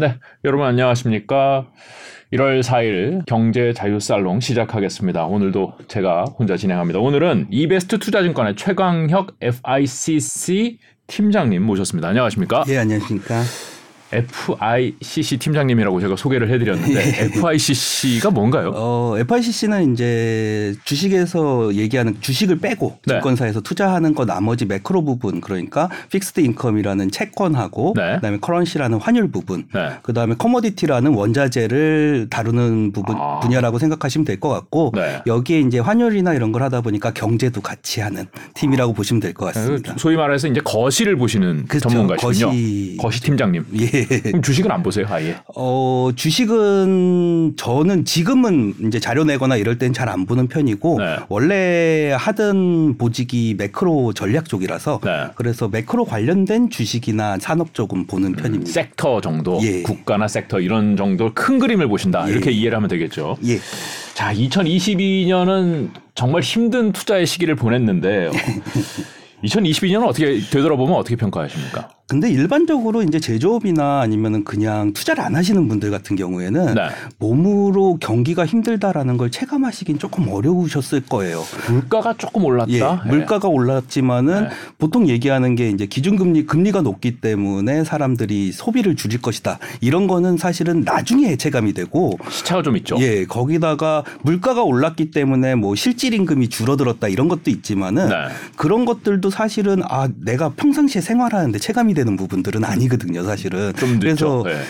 네, 여러분 안녕하십니까? 1월 4일 경제 자유 살롱 시작하겠습니다. 오늘도 제가 혼자 진행합니다. 오늘은 이베스트 투자증권의 최광혁 FICC 팀장님 모셨습니다. 안녕하십니까? 예, 안녕하십니까? FICC 팀장님이라고 제가 소개를 해드렸는데 예. FICC가 뭔가요? 어, FICC는 이제 주식에서 얘기하는 주식을 빼고 네. 증권사에서 투자하는 거 나머지 매크로 부분 그러니까 fixed income이라는 채권하고 네. 그다음에 currency라는 환율 부분 네. 그다음에 commodity라는 원자재를 다루는 부분 아. 분야라고 생각하시면 될 것 같고 네. 여기에 이제 환율이나 이런 걸 하다 보니까 경제도 같이 하는 팀이라고 보시면 될 것 같습니다. 소위 말해서 이제 거시를 보시는 그렇죠. 전문가시군요. 거시- 거시 팀장님. 예. 그럼 주식은 안 보세요, 아예? 어, 주식은 저는 지금은 이제 자료 내거나 이럴 땐 잘 안 보는 편이고 네. 원래 하던 보직이 매크로 전략 쪽이라서 네. 그래서 매크로 관련된 주식이나 산업 쪽은 보는 편입니다. 섹터 정도, 예. 국가나 sek터 이런 정도 큰 그림을 보신다. 예. 이렇게 이해를 하면 되겠죠. 예. 자, 2022년은 정말 힘든 투자의 시기를 보냈는데 2022년은 어떻게 되돌아보면 어떻게 평가하십니까? 근데 일반적으로 이제 제조업이나 아니면은 그냥 투자를 안 하시는 분들 같은 경우에는 네. 몸으로 경기가 힘들다라는 걸 체감하시긴 조금 어려우셨을 거예요. 물가가 조금 올랐다. 예, 예. 물가가 올랐지만은 네. 보통 얘기하는 게 이제 기준금리 금리가 높기 때문에 사람들이 소비를 줄일 것이다. 이런 거는 사실은 나중에 체감이 되고 시차가 좀 있죠. 예, 거기다가 물가가 올랐기 때문에 뭐 실질 임금이 줄어들었다 이런 것도 있지만은 네. 그런 것들도 사실은 아 내가 평상시에 생활하는데 체감이 되는 부분들은 아니거든요, 사실은. 좀. 그래서 예.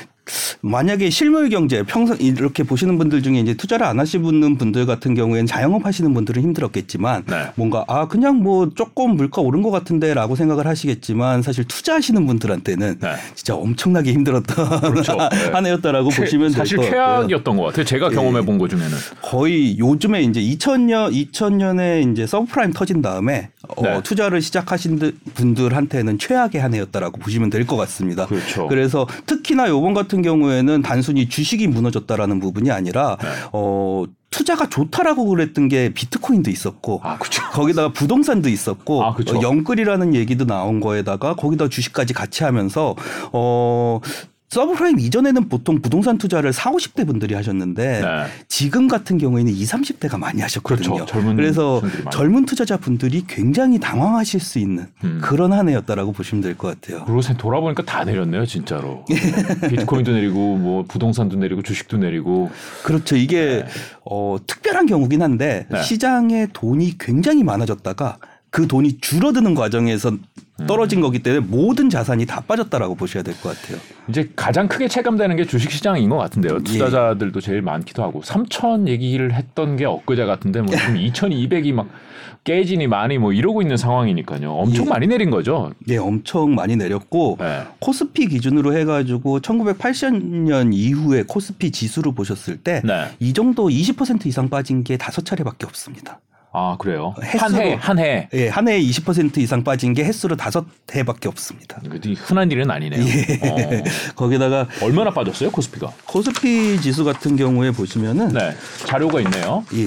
만약에 실물 경제 평생 이렇게 보시는 분들 중에 이제 투자를 안 하시는 분들 같은 경우에는 자영업 하시는 분들은 힘들었겠지만 네. 뭔가 아 그냥 뭐 조금 물가 오른 것 같은데라고 생각을 하시겠지만 사실 투자하시는 분들한테는 네. 진짜 엄청나게 힘들었던 그렇죠. 네. 한 해였다라고 최- 보시면 될 사실 것. 최악이었던 것 같아요. 제가 예. 경험해 본 것 중에는. 거의 요즘에 이제 2000년 2000년에 이제 서브프라임 터진 다음에 어, 네. 투자를 시작하신 드- 분들한테는 최악의 한 해였다라고 보시면 될 것 같습니다. 그렇죠. 그래서 특히나 요번 같은 경우에는 단순히 주식이 무너졌다라는 부분이 아니라 네. 어 투자가 좋다라고 그랬던 게 비트코인도 있었고 아. 거기다가 부동산도 있었고 아, 그쵸. 어, 영끌이라는 얘기도 나온 거에다가 거기다 주식까지 같이 하면서 어 서브프라임 이전에는 보통 부동산 투자를 4, 50대 분들이 하셨는데 네. 지금 같은 경우에는 20, 30대가 많이 하셨거든요. 그렇죠. 젊은 그래서. 젊은 투자자 분들이 굉장히 당황하실 수 있는 음. 그런 한 해였다라고 보시면 될 것 같아요. 그러고 생- 돌아보니까 다 내렸네요, 진짜로. 비트코인도 내리고 뭐 부동산도 내리고 주식도 내리고. 그렇죠. 이게 어, 특별한 경우긴 한데 네. 시장에 돈이 굉장히 많아졌다가 그 돈이 줄어드는 과정에서 음. 떨어진 거기 때문에 모든 자산이 다 빠졌다라고 보셔야 될 것 같아요. 이제 가장 크게 체감되는 게 주식 시장인 것 예. 같은데요. 투자자들도 제일 많기도 하고 3천 얘기를 했던 게 엊그제 같은데 뭐 지금 2,200이 막 깨지니 많이 뭐 이러고 있는 상황이니까요. 엄청 예. 많이 내린 거죠. 네, 엄청 많이 내렸고 네. 코스피 기준으로 해가지고 1980년 이후에 코스피 지수를 보셨을 때이 네. 정도 20% 이상 빠진 게 다섯 차례밖에 없습니다. 아 그래요. 한 해 한 해. 예, 한 해에 20% 이상 빠진 게 횟수로 다섯 해밖에 없습니다. 그래도 흔한 일은 아니네요. 어. 거기다가 얼마나 빠졌어요 코스피가? 코스피 지수 같은 경우에 보시면은 네. 자료가 있네요. 예,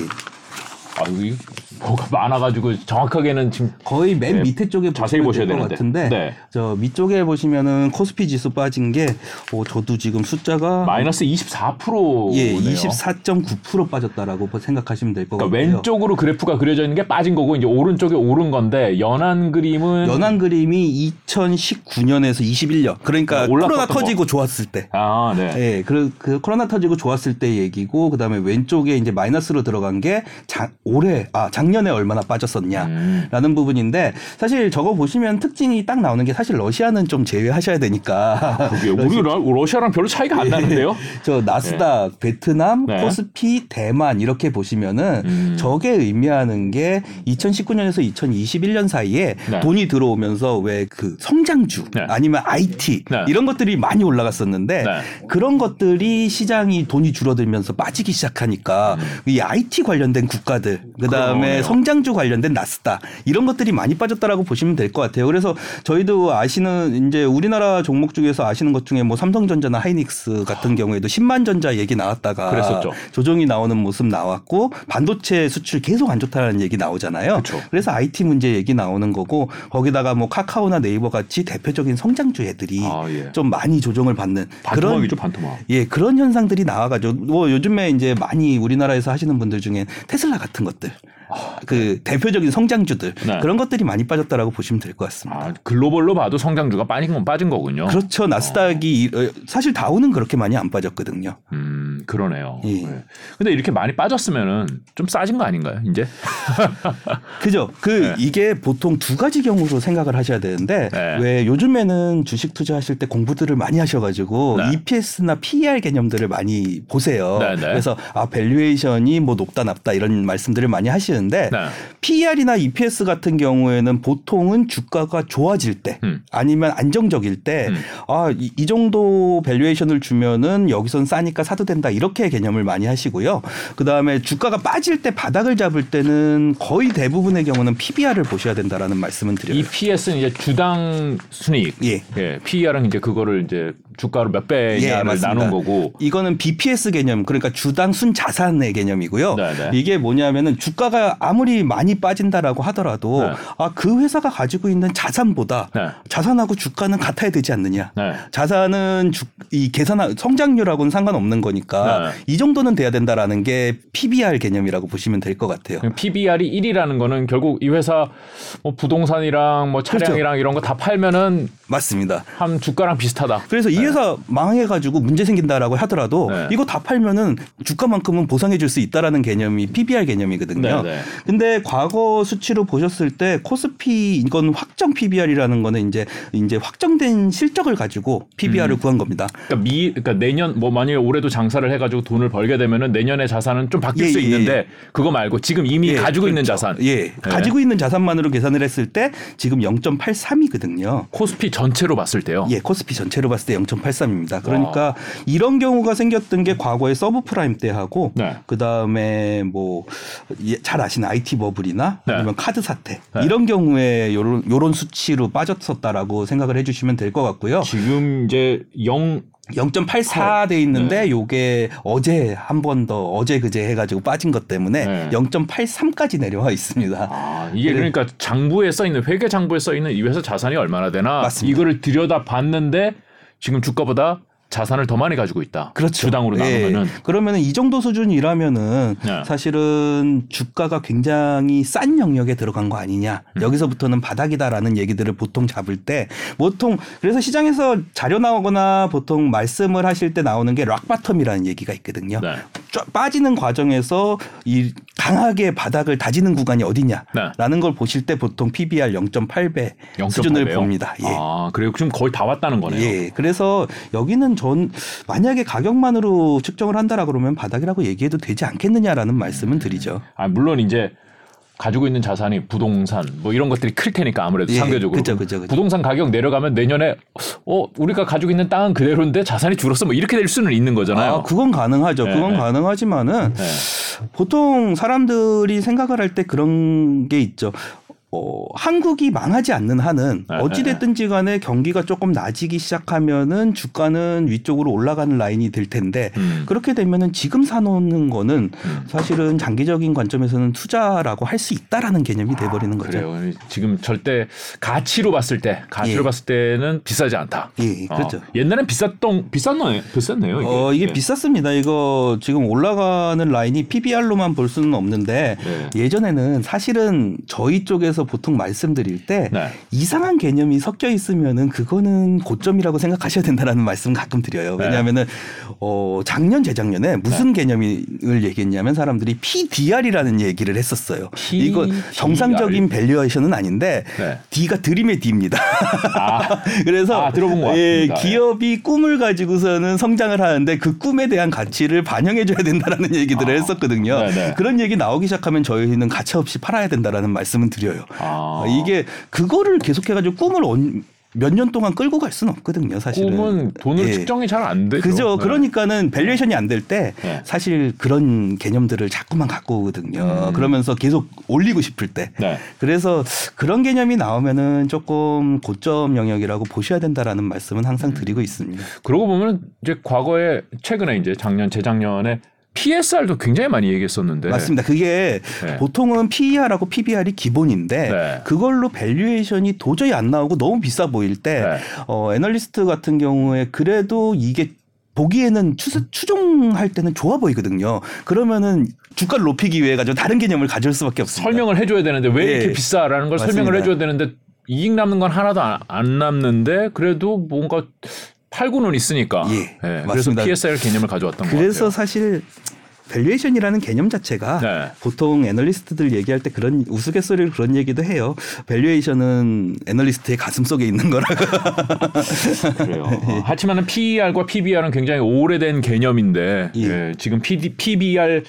아 여기 뭐가 많아가지고 정확하게는 지금 거의 맨 네, 밑에 쪽에 자세히 보셔야 될것 되는데. 같은데 네. 저 밑쪽에 보시면은 코스피 지수 빠진 게 어, 저도 지금 숫자가 마이너스 24%네요. 예, 24.9% 빠졌다라고 생각하시면 될것 그러니까 같아요. 왼쪽으로 그래프가 그려져 있는 게 빠진 거고 이제 오른쪽에 오른 건데 연한 그림은 연한 그림이 2019년에서 21년 그러니까 아, 코로나 거. 터지고 좋았을 때. 아, 네. 예, 그, 그 코로나 터지고 좋았을 때 얘기고 그다음에 왼쪽에 이제 마이너스로 들어간 게 자, 올해 아 작년 에 얼마나 빠졌었냐라는 음. 부분인데 사실 저거 보시면 특징이 딱 나오는 게 사실 러시아는 좀 제외하셔야 되니까 우리 러, 러시아랑 별로 차이가 안 나는데요. 저 나스닥, 베트남, 네. 코스피, 대만 이렇게 보시면은 음. 저게 의미하는 게 2019년에서 2021년 사이에 네. 돈이 들어오면서 왜 그 성장주 네. 아니면 IT 네. 이런 것들이 많이 올라갔었는데 네. 그런 것들이 시장이 돈이 줄어들면서 빠지기 시작하니까 이 IT 관련된 국가들 그다음에 성장주 관련된 나스다 이런 것들이 많이 빠졌다라고 보시면 될 것 같아요. 그래서 저희도 아시는 이제 우리나라 종목 중에서 아시는 것 중에 뭐 삼성전자나 하이닉스 같은 경우에도 10만 전자 얘기 나왔다가 그랬었죠. 조정이 나오는 모습 나왔고 반도체 수출 계속 안 좋다는 얘기 나오잖아요. 그쵸. 그래서 IT 문제 얘기 나오는 거고 거기다가 뭐 카카오나 네이버 같이 대표적인 성장주 애들이 아, 예. 좀 많이 조정을 받는 그런 반토막이죠, 반토막. 예 그런 현상들이 나와가지고 뭐 요즘에 이제 많이 우리나라에서 하시는 분들 중에 테슬라 같은 것들 그 대표적인 성장주들 네. 그런 것들이 많이 빠졌다라고 보시면 될 것 같습니다. 아, 글로벌로 봐도 성장주가 빠진 건 빠진 거군요. 그렇죠 나스닥이 이- 어, 사실 다우는 그렇게 많이 안 빠졌거든요. 음, 그러네요. 예. 네. 근데 이렇게 많이 빠졌으면은 좀 싸진 거 아닌가요, 이제? 그죠. 그 네. 이게 보통 두 가지 경우로 생각을 하셔야 되는데 네. 왜 요즘에는 주식 투자하실 때 공부들을 많이 하셔가지고 네. EPS나 PER 개념들을 많이 보세요. 네, 네. 그래서 아 valuation이 뭐 높다 낮다 이런 말씀들을 많이 하시는 데 네. PER이나 EPS 같은 경우에는 보통은 주가가 좋아질 때 음. 아니면 안정적일 때 음. 아, 이, 이 정도 valuation을 주면은 여기선 싸니까 사도 된다 이렇게 개념을 많이 하시고요. 그 다음에 주가가 빠질 때 바닥을 잡을 때는 거의 대부분의 경우는 PBR을 보셔야 된다라는 말씀은 드려요. EPS는 이제 주당 순이익. 예. 예. PER은 이제 그거를 이제 주가로 몇 배냐를 예. 나눈 거고. 이거는 BPS 개념 그러니까 주당 순 자산의 개념이고요. 네, 네. 이게 뭐냐면은 주가가 아무리 많이 빠진다라고 하더라도 네. 아그 회사가 가지고 있는 자산보다 네. 자산하고 주가는 같아야 되지 않느냐. 네. 자산은 주, 이 계산 성장률하고는 상관없는 거니까 네. 이 정도는 돼야 된다라는 게 PBR 개념이라고 보시면 될 것 같아요. PBR이 1이라는 거는 결국 이 회사 뭐 부동산이랑 뭐 그렇죠. 차량이랑 이런 거 다 팔면은 맞습니다. 한 주가랑 비슷하다. 그래서 이 회사 망해가지고 문제 생긴다라고 하더라도 네. 이거 다 팔면은 주가만큼은 보상해줄 수 있다라는 개념이 PBR 개념이거든요. 네, 네. 근데 과거 수치로 보셨을 때 코스피 이건 확정 PBR이라는 거는 이제 이제 확정된 실적을 가지고 PBR을 음. 구한 겁니다. 그러니까 미 그러니까 내년 뭐 만약에 올해도 장사를 해 가지고 돈을 벌게 되면은 내년에 자산은 좀 바뀔 예, 수 예, 있는데 그거 말고 지금 이미 예, 가지고 있는 그렇죠. 자산. 예, 가지고 있는 자산만으로 계산을 했을 때 지금 0.83이거든요. 코스피 전 체로 봤을 때요. 예, 코스피 전체로 봤을 때 0.83입니다. 그러니까 이런 경우가 생겼던 게 과거에 서브프라임 때 하고 네. 그 다음에 뭐 잘 아시는 IT 버블이나 네. 아니면 카드 사태 네. 이런 경우에 요런 요런 수치로 빠졌었다라고 생각을 해 주시면 될 것 같고요. 지금 이제 0 0.84돼 네. 있는데 요게 어제 한 번 더 어제 그제 해가지고 빠진 것 때문에 네. 0.83까지 내려와 있습니다. 아, 이게 그래. 그러니까 장부에 써 있는 회계 장부에 써 있는 이 회사 자산이 얼마나 되나 맞습니다. 이거를 들여다 봤는데 지금 주가보다 자산을 더 많이 가지고 있다. 그렇죠. 주당으로 예. 나누면은 그러면은 이 정도 수준이라면은 네. 사실은 주가가 굉장히 싼 영역에 들어간 거 아니냐. 음. 여기서부터는 바닥이다라는 얘기들을 보통 잡을 때 보통 그래서 시장에서 자료 나오거나 보통 말씀을 하실 때 나오는 게 rock bottom이라는 얘기가 있거든요. 네. 쫙 빠지는 과정에서 이 강하게 바닥을 다지는 구간이 어디냐라는 네. 걸 보실 때 보통 PBR 0.8배 0.8 수준을 배요? 봅니다. 예. 아, 그래요. 지금 거의 다 왔다는 거네요. 예. 그래서 여기는 전 만약에 가격만으로 측정을 한다라 그러면 바닥이라고 얘기해도 되지 않겠느냐라는 말씀은 드리죠. 아, 물론 이제 가지고 있는 자산이 부동산 뭐 이런 것들이 클 테니까 아무래도 예, 상대적으로 그죠, 그죠, 그죠. 부동산 가격 내려가면 내년에 어 우리가 가지고 있는 땅은 그대로인데 자산이 줄었어 뭐 이렇게 될 수는 있는 거잖아요. 아, 그건 가능하죠. 네, 그건 네. 가능하지만은 네. 보통 사람들이 생각을 할 때 그런 게 있죠. 어, 한국이 망하지 않는 한은 네, 어찌됐든지 간에 경기가 조금 나아지기 시작하면은 주가는 위쪽으로 올라가는 라인이 될 텐데 음. 그렇게 되면은 지금 사놓는 거는 음. 사실은 장기적인 관점에서는 투자라고 할 수 있다라는 개념이 돼버리는 거죠. 아, 그래요. 지금 절대 가치로 봤을 때 가치로 예. 봤을 때는 비싸지 않다. 예, 그렇죠. 어, 옛날엔 비쌌던 비쌌네 비쌌네요. 이게. 어, 이게 예. 비쌌습니다. 이거 지금 올라가는 라인이 PBR로만 볼 수는 없는데 네. 예전에는 사실은 저희 쪽에서 보통 말씀드릴 때 네. 이상한 개념이 섞여 있으면은 그거는 고점이라고 생각하셔야 된다라는 말씀 가끔 드려요. 네. 왜냐하면은 어, 작년 재작년에 무슨 개념을 얘기했냐면 사람들이 PDR이라는 얘기를 했었어요. 이거 PDR. 정상적인 밸류에이션은 아닌데 네. D가 드림의 D입니다. 아, 그래서 아, 들어본 것 예, 같습니다. 기업이 꿈을 가지고서는 성장을 하는데 그 꿈에 대한 가치를 반영해 줘야 된다라는 얘기들을 아, 했었거든요. 네네. 그런 얘기 나오기 시작하면 저희는 가차 없이 팔아야 된다라는 말씀은 드려요. 아. 이게 그거를 계속해 가지고 꿈을 언- 몇년 동안 끌고 갈 수는 없거든요, 사실은. 꿈은 돈으로 예. 측정이 잘 안 되죠. 그죠. 네. 그러니까는 valuation이 안 될때 네. 사실 그런 개념들을 자꾸만 갖고 오거든요. 음. 그러면서 계속 올리고 싶을 때. 네. 그래서 그런 개념이 나오면은 조금 고점 영역이라고 보셔야 된다라는 말씀은 음. 항상 드리고 있습니다. 그러고 보면 이제 과거에 최근에 이제 작년 재작년에 PSR도 굉장히 많이 얘기했었는데 맞습니다. 그게 네. 보통은 PER하고 PBR이 기본인데 네. 그걸로 valuation이 도저히 안 나오고 너무 비싸 보일 때 네. 어, 애널리스트 같은 경우에 그래도 이게 보기에는 추, 추종할 때는 좋아 보이거든요. 그러면은 주가를 높이기 위해 가지고 다른 개념을 가져올 수밖에 없습니다. 설명을 해줘야 되는데 왜 예. 이렇게 비싸라는 걸 맞습니다. 설명을 해줘야 되는데 이익 남는 건 하나도 안, 안 남는데 그래도 뭔가 팔고는 있으니까 예, 그래서 맞습니다. PSR 개념을 가져왔던 것 그래서. 사실 valuation이라는 개념 자체가 네. 보통 애널리스트들 얘기할 때 그런 우스갯소리로 그런 얘기도 해요. valuation은 애널리스트의 가슴 속에 있는 거라고. 그래요. 어, 하지만은 PER과 PBR은 굉장히 오래된 개념인데 예. 예, 지금 PD, PBR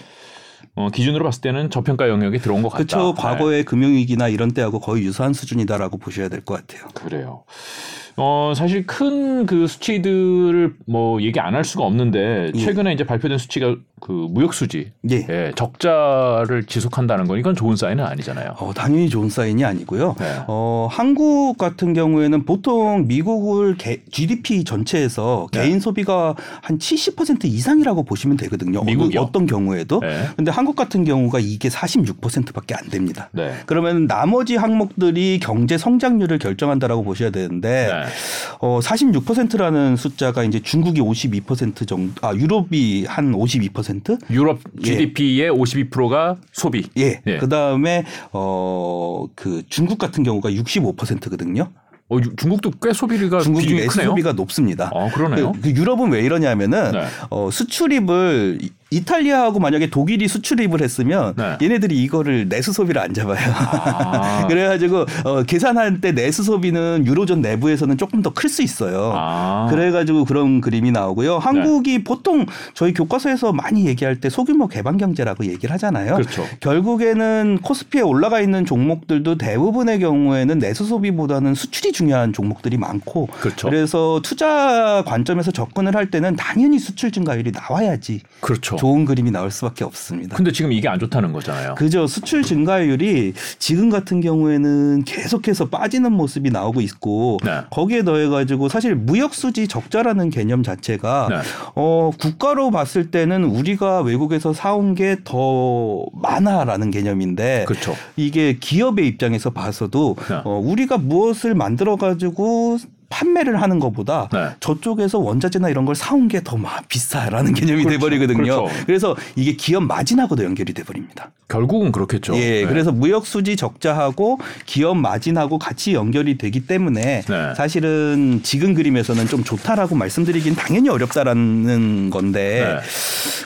어, 기준으로 봤을 때는 저평가 영역에 들어온 것 같다. 그렇죠. 네. 과거의 금융위기나 이런 때하고 거의 유사한 수준이다라고 보셔야 될 것 같아요. 그래요. 어, 사실 큰 그 수치들을 뭐 얘기 안 할 수가 없는데 예. 최근에 이제 발표된 수치가 그 무역 수지 예. 예, 적자를 지속한다는 건 이건 좋은 사인은 아니잖아요. 어, 당연히 좋은 사인이 아니고요. 네. 어, 한국 같은 경우에는 보통 미국을 개- GDP 전체에서 네. 개인 소비가 한 70% 이상이라고 보시면 되거든요. 어느- 어떤 경우에도. 네. 근데 한국 같은 경우가 이게 46%밖에 안 됩니다. 네. 그러면 나머지 항목들이 경제 성장률을 결정한다라고 보셔야 되는데 네. 어 46%라는 숫자가 이제 중국이 52% 정도 아 유럽이 한 52%? 유럽 예. GDP의 52%가 소비. 예. 예. 그다음에 어 그 중국 같은 경우가 65%거든요. 어, 유- 중국도 꽤 소비가 중국이. 소비가 높습니다. 어, 그러네요. 그, 그 유럽은 왜 이러냐면은 네. 어, 수출입을 이- 이탈리아하고 만약에 독일이 수출입을 했으면 네. 얘네들이 이거를 내수 소비를 안 잡아요. 아. 그래가지고 어, 계산할 때 내수 소비는 유로존 내부에서는 조금 더 클 수 있어요. 아. 그래가지고 그런 그림이 나오고요. 한국이 보통 저희 교과서에서 많이 얘기할 때 소규모 개방 경제라고 얘기를 하잖아요. 그렇죠. 결국에는 코스피에 올라가 있는 종목들도 대부분의 경우에는 내수 소비보다는 수출이 중요한 종목들이 많고 그렇죠. 래서 투자 관점에서 접근을 할 때는 당연히 수출 증가율이 나와야지 그렇죠. 좋은 그림이 나올 수밖에 없습니다. 근데 지금 이게 안 좋다는 거잖아요. 그죠. 수출 증가율이 지금 같은 경우에는 계속해서 빠지는 모습이 나오고 있고 네. 거기에 더해 가지고 사실 무역 수지 적자라는 개념 자체가 네. 어 국가로 봤을 때는 우리가 외국에서 사온 게 더 많아라는 개념인데 그렇죠. 이게 기업의 입장에서 봐서도 네. 어, 우리가 무엇을 만들어 가지고 판매를 하는 것보다 네. 저쪽에서 원자재나 이런 걸 사온 게 더 비싸라는 개념이 그렇죠. 돼버리거든요. 그렇죠. 그래서 이게 기업 마진하고도 연결이 돼버립니다. 결국은 그렇겠죠. 예, 네. 그래서 무역 수지 적자하고 기업 마진하고 같이 연결이 되기 때문에 네. 사실은 지금 그림에서는 좀 좋다라고 말씀드리긴 당연히 어렵다라는 건데 네.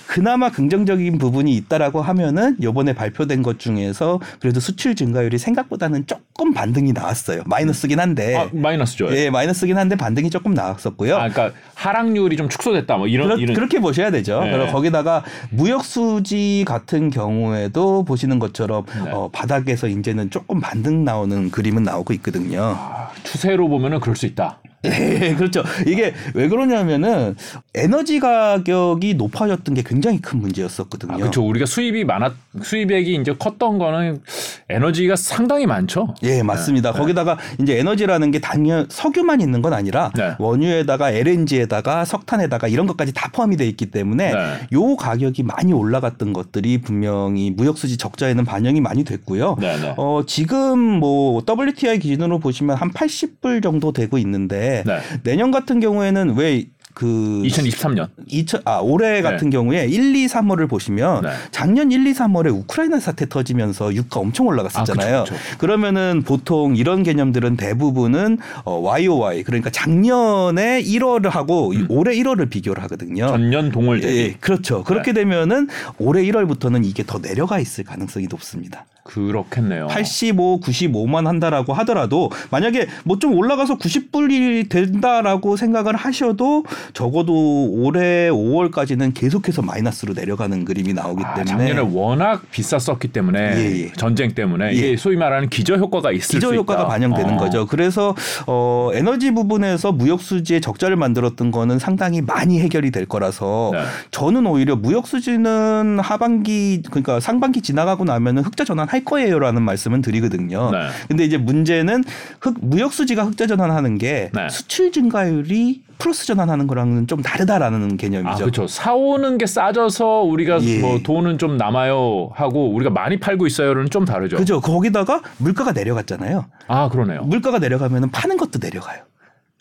그나마 긍정적인 부분이 있다라고 하면은 요번에 발표된 것 중에서 그래도 수출 증가율이 생각보다는 조금 반등이 나왔어요. 마이너스긴 한데. 아, 마이너스죠. 예, 마이너스 긴 한데 반등이 조금 나왔었고요. 아, 그러니까 하락률이 좀 축소됐다. 뭐 이런 그렇, 이런 그렇게 보셔야 되죠. 네. 그리고 거기다가 무역 수지 같은 경우에도 보시는 것처럼 네. 어, 바닥에서 이제는 조금 반등 나오는 그림은 나오고 있거든요. 아, 추세로 보면은 그럴 수 있다. 예, 그렇죠. 이게 왜 그러냐면은 에너지 가격이 높아졌던 게 굉장히 큰 문제였었거든요. 아, 그렇죠. 우리가 수입이 많았 수입액이 이제 컸던 거는 에너지가 상당히 많죠. 예, 맞습니다. 네. 거기다가 이제 에너지라는 게 당연 석유만 있는 건 아니라 네. 원유에다가 LNG에다가 석탄에다가 이런 것까지 다 포함이 돼 있기 때문에 네. 요 가격이 많이 올라갔던 것들이 분명히 무역 수지 적자에는 반영이 많이 됐고요. 네, 네. 어, 지금 뭐 WTI 기준으로 보시면 한 80불 정도 되고 있는데 네. 내년 같은 경우에는 왜그 2023년. 2000, 아, 올해 같은 경우에 1, 2, 3월을 보시면 네. 작년 1, 2, 3월에 우크라이나 사태 터지면서 유가 엄청 올라갔었잖아요. 아, 그쵸, 그쵸. 그러면은 보통 이런 개념들은 대부분은 어, YOY 그러니까 작년에 1월을 하고 이 올해 1월을 비교를 하거든요. 음. 전년 동월 대비. 예, 그렇죠. 그렇게 되면은 올해 1월부터는 이게 더 내려가 있을 가능성이 높습니다. 그렇겠네요. 85, 95만 한다라고 하더라도 만약에 뭐 좀 올라가서 90불이 된다라고 생각을 하셔도 적어도 올해 5월까지는 계속해서 마이너스로 내려가는 그림이 나오기 아, 때문에 작년에 워낙 비쌌었기 때문에 예, 예. 전쟁 때문에 이게 예. 소위 말하는 기저 효과가 있을 기저. 효과가 반영되는 어. 거죠. 그래서 어 에너지 부분에서 무역 수지의 적자를 만들었던 거는 상당히 많이 해결이 될 거라서 네. 저는 오히려 무역 수지는 하반기 그러니까 상반기 지나가고 나면은 흑자 전환 할 거예요라는 말씀은 드리거든요. 네. 근데 이제 문제는 흑 무역 수지가 흑자 전환하는 게 네. 수출 증가율이 플러스 전환하는 거랑은 좀 다르다라는 개념이죠. 아, 그렇죠. 사오는 게 싸져서 우리가 예. 뭐 돈은 좀 남아요 하고 우리가 많이 팔고 있어요는 좀 다르죠. 그죠. 거기다가 물가가 내려갔잖아요. 아, 그러네요. 물가가 내려가면은 파는 것도 내려가요.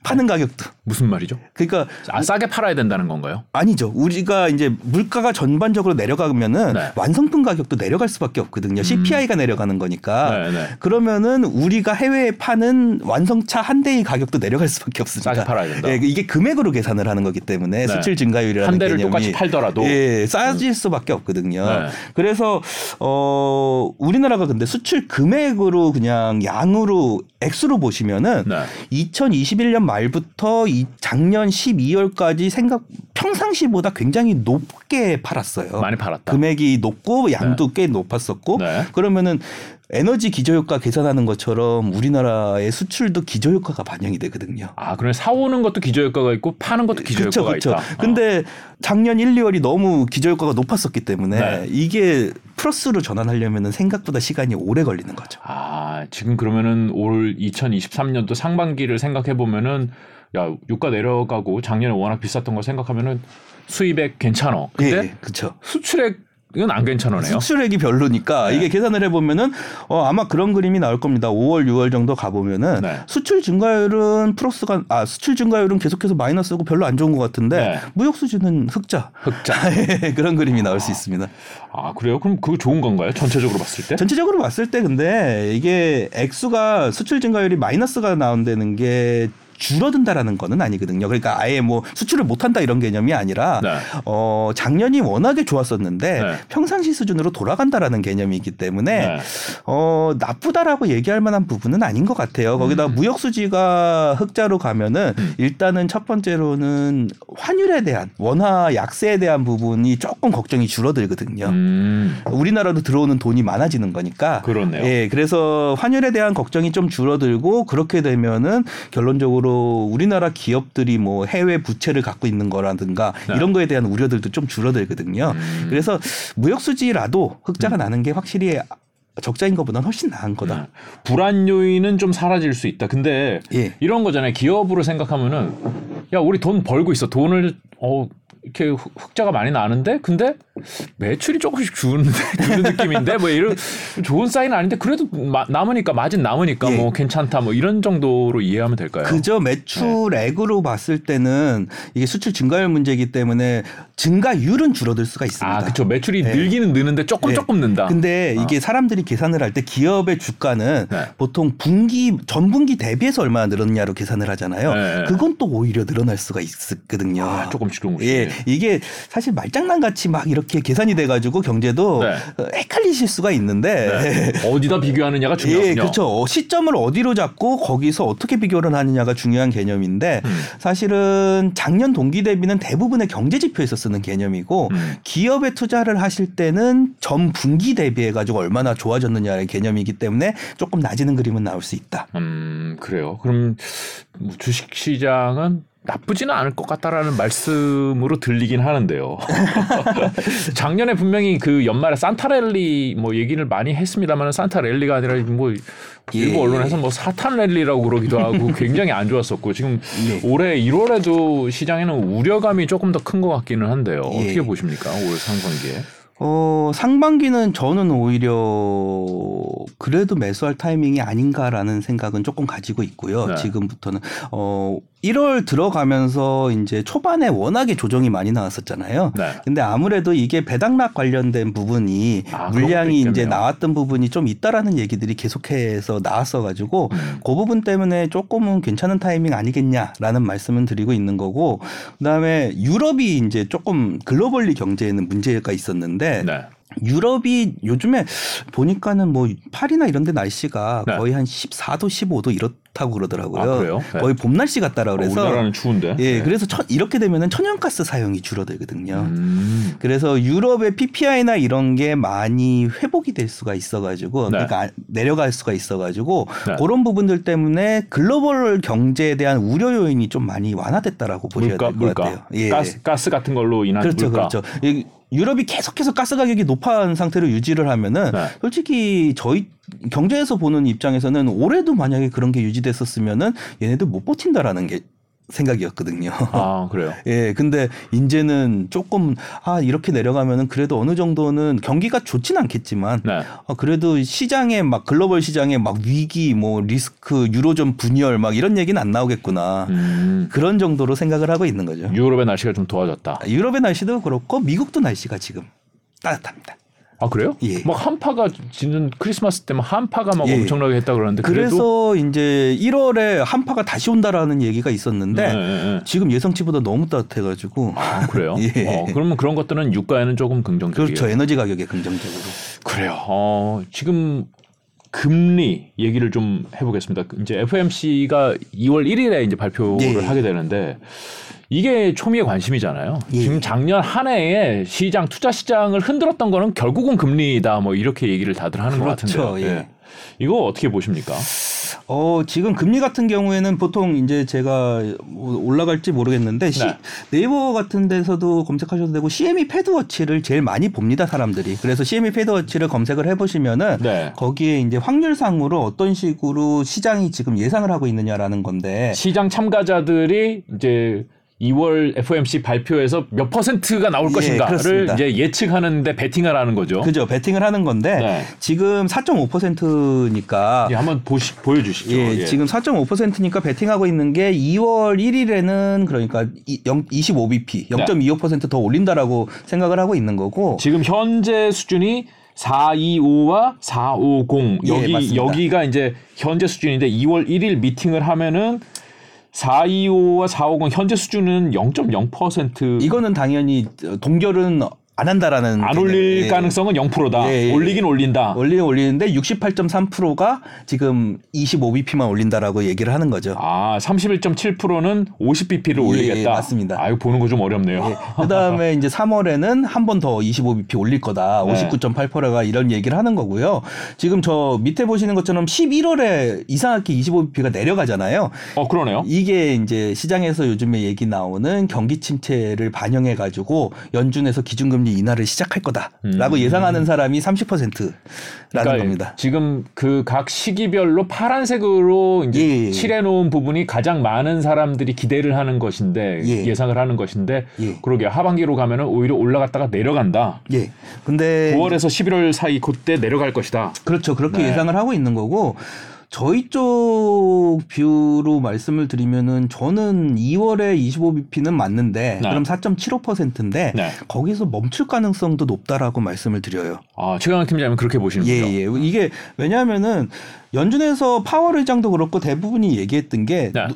파는 가격도. 무슨 말이죠? 그러니까 아, 싸게 팔아야 된다는 건가요? 아니죠. 우리가 이제 물가가 전반적으로 내려가면은 네. 완성품 가격도 내려갈 수밖에 없거든요. CPI가 내려가는 거니까. 네, 네. 그러면은 우리가 해외에 파는 완성차 한 대의 가격도 내려갈 수밖에 없습니다. 싸게 팔아야 된다. 예, 이게 금액으로 계산을 하는 거기 때문에 네. 수출 증가율이라는 한 대를 개념이 똑같이 팔더라도 음. 예, 싸질 수밖에 없거든요. 네. 그래서 어 우리나라가 근데 수출 금액으로 그냥 양으로 액수로 보시면은 네. 2021년 말 부터 이 작년 12월까지 생각 평상시보다 굉장히 높게 팔았어요. 많이 팔았다. 금액이 높고 양도 꽤 높았었고 네. 그러면은 에너지 기저효과 계산하는 것처럼 우리나라의 수출도 기저효과가 반영이 되거든요. 아, 그래 사오는 것도 기저 효과가 있고 파는 것도 기저 그쵸, 효과가 그쵸. 있다. 어. 근데 작년 1, 2월이 너무 기저효과가 높았었기 때문에 네. 이게 플러스로 전환하려면 생각보다 시간이 오래 걸리는 거죠. 아, 지금 그러면은 올 2023년도 상반기를 생각해 보면은 야, 유가 내려가고 작년에 워낙 비쌌던 거 생각하면은 수입액 괜찮어. 근데 예, 그렇죠. 수출액 은안 괜찮으네요. 수출액이 별로니까 네. 이게 계산을 해보면은 어, 아마 그런 그림이 나올 겁니다. 5월, 6월 정도 가보면은 네. 수출 증가율은 플러스가 아 수출 증가율은 계속해서 마이너스고 별로 안 좋은 것 같은데 네. 무역 수지는 흑자 흑자. 그런 그림이 나올 수 있습니다. 아, 그래요? 그럼 그거 좋은 건가요? 전체적으로 봤을 때? 전체적으로 봤을 때 근데 이게 액수가 수출 증가율이 마이너스가 나온다는 게 줄어든다라는 거는 아니거든요. 그러니까 아예 뭐 수출을 못한다 이런 개념이 아니라 네. 어 작년이 워낙에 좋았었는데 네. 평상시 수준으로 돌아간다라는 개념이기 때문에 네. 어 나쁘다라고 얘기할 만한 부분은 아닌 것 같아요. 거기다 음. 무역 수지가 흑자로 가면은 일단은 첫 번째로는 환율에 대한 원화 약세에 대한 부분이 조금 걱정이 줄어들거든요. 음, 우리나라도 들어오는 돈이 많아지는 거니까. 그렇네요. 예, 그래서 환율에 대한 걱정이 좀 줄어들고 그렇게 되면은 결론적으로 우리나라 기업들이 뭐 해외 부채를 갖고 있는 거라든가 네. 이런 거에 대한 우려들도 좀 줄어들거든요. 음. 그래서 무역 수지라도 흑자가 나는 게 확실히 적자인 것보다는 훨씬 나은 거다. 네. 불안 요인은 좀 사라질 수 있다. 근데 예. 이런 거잖아요. 기업으로 생각하면은 야 우리 돈 벌고 있어. 돈을 어 이렇게 흑- 흑자가 많이 나는데 근데 매출이 조금씩 주는 주는 느낌인데 뭐 이런 좋은 사인 아닌데 그래도 마- 남으니까 마진 남으니까 예. 뭐 괜찮다 뭐 이런 정도로 이해하면 될까요? 그저 매출액으로 봤을 때는 이게 수출 증가율 문제이기 때문에 증가율은 줄어들 수가 있습니다. 아 그렇죠. 매출이 네. 늘기는 느는데 조금 네. 조금 는다. 근데 이게 사람들이 계산을 할 때 기업의 주가는 네. 보통 분기 전분기 대비해서 얼마나 늘었냐로 계산을 하잖아요. 네. 그건 또 오히려 늘어날 수가 있거든요. 아, 조금씩 조금씩. 예, 이게 사실 말장난 같이 막 이렇게 계산이 돼가지고 경제도 네. 어, 헷갈리실 수가 있는데. 네. 어디다 비교하느냐가 중요하군요. 예, 그렇죠. 어, 시점을 어디로 잡고 거기서 어떻게 비교를 하느냐가 중요한 개념인데 음. 사실은 작년 동기 대비는 대부분의 경제 지표에서 쓰는 개념이고 음. 기업에 투자를 하실 때는 전 분기 대비해 가지고 얼마나 좋아졌느냐의 개념이기 때문에 조금 낮아지는 그림은 나올 수 있다. 음, 그래요. 그럼 뭐 주식 시장은 나쁘지는 않을 것 같다라는 말씀으로 들리긴 하는데요. 작년에 분명히 그 연말에 산타랠리 뭐 얘기를 많이 했습니다만 산타랠리가 아니라 뭐 일부 예. 언론에서 뭐 사탄 랠리라고 그러기도 하고 굉장히 안 좋았었고 지금 예. 올해 1월에도 시장에는 우려감이 조금 더 큰 것 같기는 한데요. 예. 어떻게 보십니까? 올 상반기에. 어, 상반기는 저는 오히려 그래도 매수할 타이밍이 아닌가라는 생각은 조금 가지고 있고요. 네. 지금부터는 어 1월 들어가면서 이제 초반에 워낙에 조정이 많이 나왔었잖아요. 네. 근데 아무래도 이게 배당락 관련된 부분이 아, 물량이 이제. 나왔던 부분이 좀 있다라는 얘기들이 계속해서 나왔어 가지고 음. 그 부분 때문에 조금은 괜찮은 타이밍 아니겠냐라는 말씀은 드리고 있는 거고 그다음에 유럽이 이제 조금 글로벌리 경제에는 문제가 있었는데 네. 유럽이 요즘에 보니까는 뭐 파리나 이런 데 날씨가 네. 거의 한 14도, 15도 이렇다고 그러더라고요. 아, 그래요? 네. 거의 봄 날씨 같다라 어, 그래서 우리나라는 추운데. 예, 네. 그래서 천- 이렇게 되면은 천연가스 사용이 줄어들거든요. 음. 그래서 유럽의 PPI나 이런 게 많이 회복이 될 수가 있어 가지고 네. 그러니까 아- 내려갈 수가 있어 가지고 네. 그런 부분들 때문에 글로벌 경제에 대한 우려 요인이 좀 많이 완화됐다라고 보셔야 될 것 같아요. 예. 가스, 가스 같은 걸로 인한 그렇죠, 물가. 그렇죠. 이 유럽이 계속해서 가스 가격이 높은 상태로 유지를 하면은 네. 솔직히 저희 경제에서 보는 입장에서는 올해도 만약에 그런 게 유지됐었으면은 얘네들 못 버틴다라는 게 생각이었거든요. 아 그래요. 예, 근데 이제는 조금 아 이렇게 내려가면은 그래도 어느 정도는 경기가 좋진 않겠지만 네. 아, 그래도 시장에 막 글로벌 시장에 막 위기 뭐 리스크 유로존 분열 막 이런 얘기는 안 나오겠구나 음, 그런 정도로 생각을 하고 있는 거죠. 유럽의 날씨가 좀 도와졌다. 유럽의 날씨도 그렇고 미국도 날씨가 지금 따뜻합니다. 아 그래요? 예. 막 한파가 지는 크리스마스 때 막 한파가 막 예. 엄청나게 했다 그러는데 그래도 그래서 이제 1월에 한파가 다시 온다라는 얘기가 있었는데 네, 네, 네. 지금 예상치보다 너무 따뜻해가지고 아 그래요? 예. 어, 그러면 그런 것들은 유가에는 조금 긍정적이에요. 그렇죠 에너지 가격에 긍정적으로. 그래요. 어, 지금 금리 얘기를 좀 해보겠습니다. 이제 FMC가 2월 1일에 이제 발표를 예. 하게 되는데 이게 초미의 관심이잖아요. 예. 지금 작년 한 해에 시장 투자 시장을 흔들었던 거는 결국은 금리다 뭐 이렇게 얘기를 다들 하는 것 그렇죠. 같은데요. 예. 이거 어떻게 보십니까? 어, 지금 금리 같은 경우에는 보통 이제 제가 뭐 올라갈지 모르겠는데 시- 네. 네이버 같은 데서도 검색하셔도 되고 CME 패드워치를 제일 많이 봅니다, 사람들이. 그래서 CME 패드워치를 검색을 해 보시면은 네. 거기에 이제 확률상으로 어떤 식으로 시장이 지금 예상을 하고 있느냐라는 건데 시장 참가자들이 이제 2월 FOMC 발표에서 몇 퍼센트가 나올 예, 것인가를 그렇습니다. 이제 예측하는데 베팅을 하는 거죠. 그죠 베팅을 하는 건데 네. 지금 4.5%니까 예, 한번 보시, 보여주시죠. 예, 예. 지금 4.5%니까 베팅하고 있는 게 2월 1일에는 그러니까 이- 영- 25bp, 0.25%더 올린다라고 생각을 하고 있는 거고 지금 현재 수준이 425와 450 예, 여기 맞습니다. 여기가 이제 현재 수준인데 2월 1일 미팅을 하면은 425와 450 현재 수준은 0.0% 이거는 당연히 동결은 안 한다라는 안 개념. 올릴 예. 가능성은 0%다. 예, 예. 올리긴 올린다. 올리는 올리는데 68.3%가 지금 25bp만 올린다라고 얘기를 하는 거죠. 아, 31.7%는 50bp를 예, 올리겠다. 예, 맞습니다. 아, 이거 보는 거 좀 어렵네요. 그 다음에 이제 3월에는 한 번 더 25bp 올릴 거다. 네. 59.8%가 이런 얘기를 하는 거고요. 지금 저 밑에 보시는 것처럼 11월에 이상하게 25bp가 내려가잖아요. 어, 그러네요. 이게 이제 시장에서 요즘에 얘기 나오는 경기 침체를 반영해 가지고 연준에서 기준금 리 인하를 시작할 거다라고 음. 예상하는 사람이 30%라는 겁니다. 지금 그 각 시기별로 파란색으로 이제 예, 예. 칠해 놓은 부분이 가장 많은 사람들이 기대를 하는 것인데 예. 예. 상을 하는 것인데 예. 그러게 하반기로 가면은 오히려 올라갔다가 내려간다. 예. 근데 9월에서 11월 사이 그때 내려갈 것이다. 그렇죠. 그렇게 네. 예상을 하고 있는 거고 저희 쪽 뷰로 말씀을 드리면은 저는 2월에 25bp는 맞는데 네. 그럼 4.75%인데 네. 거기서 멈출 가능성도 높다라고 말씀을 드려요. 아, 최강 팀장님 그렇게 보시는군요. 예, 예. 이게 왜냐하면은 연준에서 파월 의장도 그렇고 대부분이 얘기했던 게 네.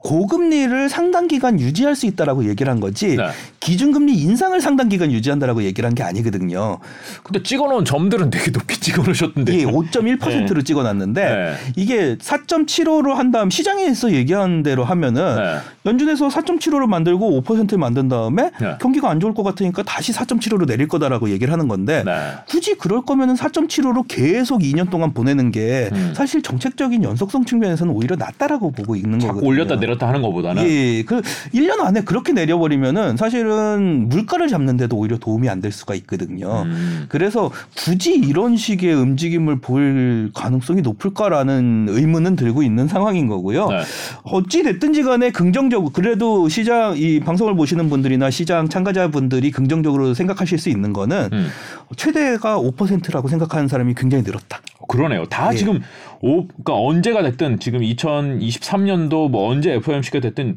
고금리를 상당 기간 유지할 수 있다라고 얘기를 한 거지 네. 기준금리 인상을 상당 기간 유지한다라고 얘기를 한 게 아니거든요. 근데 찍어놓은 점들은 되게 높게 찍어놓으셨던데. 예, 5.1%로 찍어놨는데 네. 이게 4.75로 한 다음 시장에서 얘기한 대로 하면은 네. 연준에서 4.75로 만들고 5%를 만든 다음에 네. 경기가 안 좋을 것 같으니까 다시 4.75로 내릴 거다라고 얘기를 하는 건데 네. 굳이 그럴 거면은 4.75로 계속 2년 동안 보내는 게 음. 사실 정책적인 연속성 측면에서는 오히려 낫다라고 보고 있는 거거든요. 올렸다 내렸다 하는 것보다는 예, 그 1년 안에 그렇게 내려버리면은 사실은 물가를 잡는데도 오히려 도움이 안 될 수가 있거든요. 음. 그래서 굳이 이런 식의 움직임을 볼 가능성이 높을까라는 의문은 들고 있는 상황인 거고요. 네. 어찌 됐든지 간에 긍정적으로 그래도 시장 이 방송을 보시는 분들이나 시장 참가자분들이 긍정적으로 생각하실 수 있는 거는 음. 최대가 5%라고 생각하는 사람이 굉장히 늘었다. 그러네요. 다 예. 지금 오, 그러니까 언제가 됐든 지금 2023년도 뭐 언제 FOMC가 됐든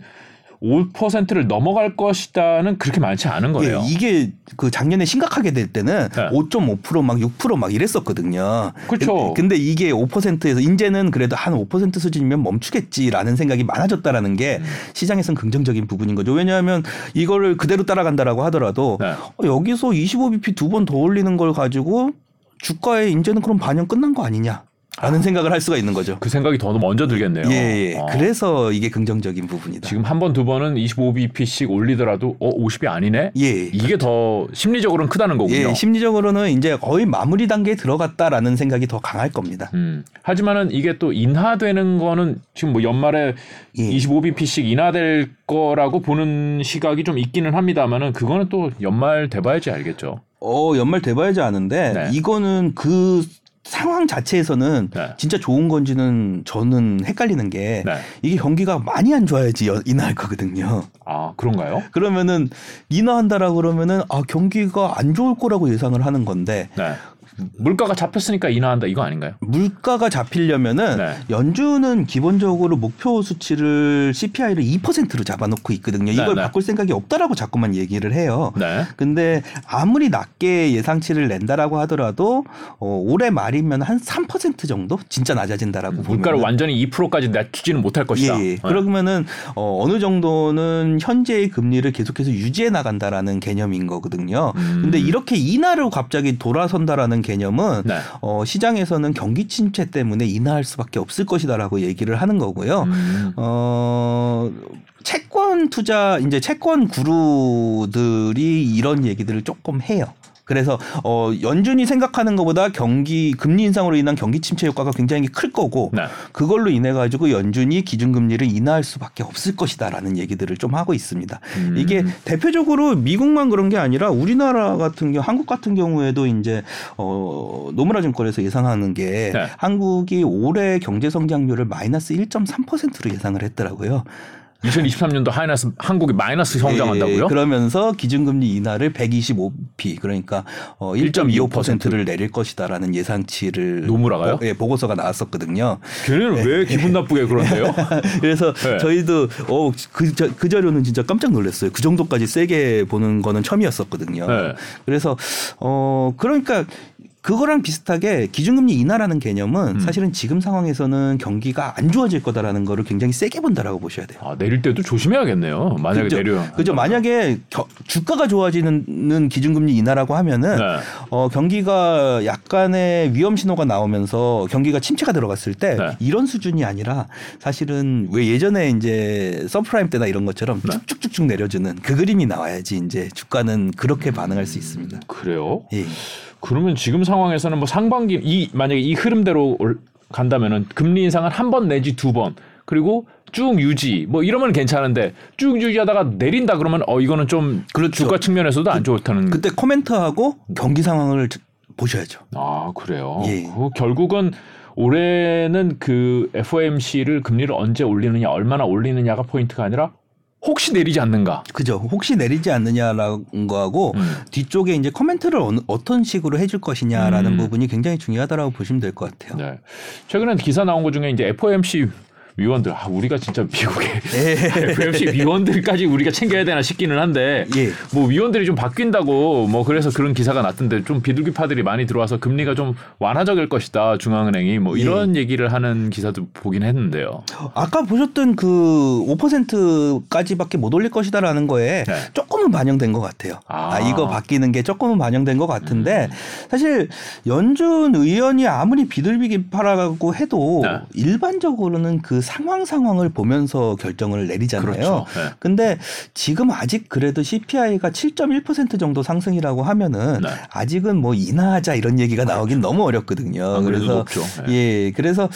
5%를 넘어갈 것이다는 그렇게 많지 않은 거예요. 예, 이게 그 작년에 심각하게 될 때는 네. 5.5%막 6%막 이랬었거든요. 그렇죠. 근데 이게 5%에서 이제는 그래도 한 5% 수준이면 멈추겠지라는 생각이 많아졌다라는 게 음. 시장에선 긍정적인 부분인 거죠. 왜냐하면 이거를 그대로 따라간다라고 하더라도 네. 어, 여기서 25bp 두 번 더 올리는 걸 가지고 주가에 이제는 그럼 반영 끝난 거 아니냐? 라는 생각을 할 수가 있는 거죠. 그 생각이 더 먼저 들겠네요. 예, 예. 어. 그래서 이게 긍정적인 부분이다. 지금 한 번 두 번은 25bp씩 올리더라도 어 50이 아니네. 예. 이게 더 심리적으로는 크다는 거군요. 예, 심리적으로는 이제 거의 마무리 단계에 들어갔다라는 생각이 더 강할 겁니다. 음. 하지만은 이게 또 인하되는 거는 지금 뭐 연말에 예. 25bp씩 인하될 거라고 보는 시각이 좀 있기는 합니다만은 그거는 또 연말 돼봐야지 알겠죠. 어, 연말 돼봐야지 아는데 네. 이거는 그 상황 자체에서는 네. 진짜 좋은 건지는 저는 헷갈리는 게 네. 이게 경기가 많이 안 좋아야지 여- 인하할 거거든요. 아 그런가요? 그러면은 인하한다라 그러면은 아 경기가 안 좋을 거라고 예상을 하는 건데 네. 물가가 잡혔으니까 인하한다 이거 아닌가요? 물가가 잡히려면은 네. 연준은 기본적으로 목표 수치를 CPI를 2%로 잡아놓고 있거든요. 이걸 네, 네. 바꿀 생각이 없다라고 자꾸만 얘기를 해요. 네. 근데 아무리 낮게 예상치를 낸다라고 하더라도 어, 올해 말이면 한 3% 정도 진짜 낮아진다라고 물가를 보면은 완전히 2%까지 낮추지는 못할 것이다. 예, 예. 네. 그러면은 어, 어느 정도는 현재의 금리를 계속해서 유지해 나간다라는 개념인 거거든요. 음. 근데 이렇게 인하로 갑자기 돌아선다라는 개념은 네. 어, 시장에서는 경기 침체 때문에 인하할 수밖에 없을 것이다라고 얘기를 하는 거고요. 음. 어, 채권 투자, 이제 채권 구루들이 이런 얘기들을 조금 해요. 그래서 어 연준이 생각하는 것보다 경기 금리 인상으로 인한 경기 침체 효과가 굉장히 클 거고 네. 그걸로 인해 가지고 연준이 기준금리를 인하할 수밖에 없을 것이다라는 얘기들을 좀 하고 있습니다. 음. 이게 대표적으로 미국만 그런 게 아니라 우리나라 같은 경우 한국 같은 경우에도 이제 어 노무라 증권에서 예상하는 게 네. 한국이 올해 경제 성장률을 마이너스 1.3%로 예상을 했더라고요. 2023년도 하이너스 한국이 마이너스 성장한다고요? 예, 그러면서 기준금리 인하를 125p 그러니까 어 1.25%를 내릴 것이다라는 예상치를 노무라가요? 보, 예, 보고서가 나왔었거든요. 걔네는 왜 기분 나쁘게 그런데요? 그래서 네. 저희도 어그 그 자료는 진짜 깜짝 놀랐어요. 그 정도까지 세게 보는 거는 처음이었었거든요. 네. 그래서 어 그러니까 그거랑 비슷하게 기준금리 인하라는 개념은 음. 사실은 지금 상황에서는 경기가 안 좋아질 거다라는 거를 굉장히 세게 본다라고 보셔야 돼요. 아, 내릴 때도 조심해야겠네요. 만약에 그죠? 내려. 그죠. 만약에 겨- 주가가 좋아지는 기준금리 인하라고 하면은 네. 어, 경기가 약간의 위험 신호가 나오면서 경기가 침체가 들어갔을 때 네. 이런 수준이 아니라 사실은 왜 예전에 이제 서프라임 때나 이런 것처럼 네. 쭉쭉쭉쭉 내려주는 그 그림이 나와야지 이제 주가는 그렇게 반응할 수 있습니다. 그래요? 예. 그러면 지금 상황에서는 뭐 상반기 이 만약에 이 흐름대로 올- 간다면은 금리 인상은 한 번 내지 두 번 그리고 쭉 유지 뭐 이러면 괜찮은데 쭉 유지하다가 내린다 그러면 어 이거는 좀 그렇죠. 주가 측면에서도 안 좋다는 그때 코멘트하고 경기 상황을 보셔야죠. 아 그래요. 예. 그 결국은 올해는 그 FOMC를 금리를 언제 올리느냐 얼마나 올리느냐가 포인트가 아니라 혹시 내리지 않는가. 그죠. 혹시 내리지 않느냐라는 거하고 음. 뒤쪽에 이제 코멘트를 어느, 어떤 식으로 해줄 것이냐라는 음. 부분이 굉장히 중요하다라고 보시면 될 것 같아요. 네. 최근에 기사 나온 것 중에 이제 FOMC 위원들 아 우리가 진짜 미국의 예. FOMC 위원들까지 우리가 챙겨야 되나 싶기는 한데 예. 뭐 위원들이 좀 바뀐다고 뭐 그래서 그런 기사가 났던데 좀 비둘기파들이 많이 들어와서 금리가 좀 완화적일 것이다 중앙은행이 뭐 예. 이런 얘기를 하는 기사도 보긴 했는데요. 아까 보셨던 그 5%까지밖에 못 올릴 것이다라는 거에 네. 조금은 반영된 것 같아요. 아. 아, 이거 바뀌는 게 조금은 반영된 것 같은데 음. 사실 연준 의원이 아무리 비둘기파라고 해도 네. 일반적으로는 그 상황 상황을 보면서 결정을 내리잖아요. 그렇죠. 네. 근데 지금 아직 그래도 CPI가 7.1% 정도 상승이라고 하면은 네. 아직은 뭐 인하하자 이런 얘기가 나오긴 너무 어렵거든요. 안 그래도 그래서 높죠. 네. 예, 그래서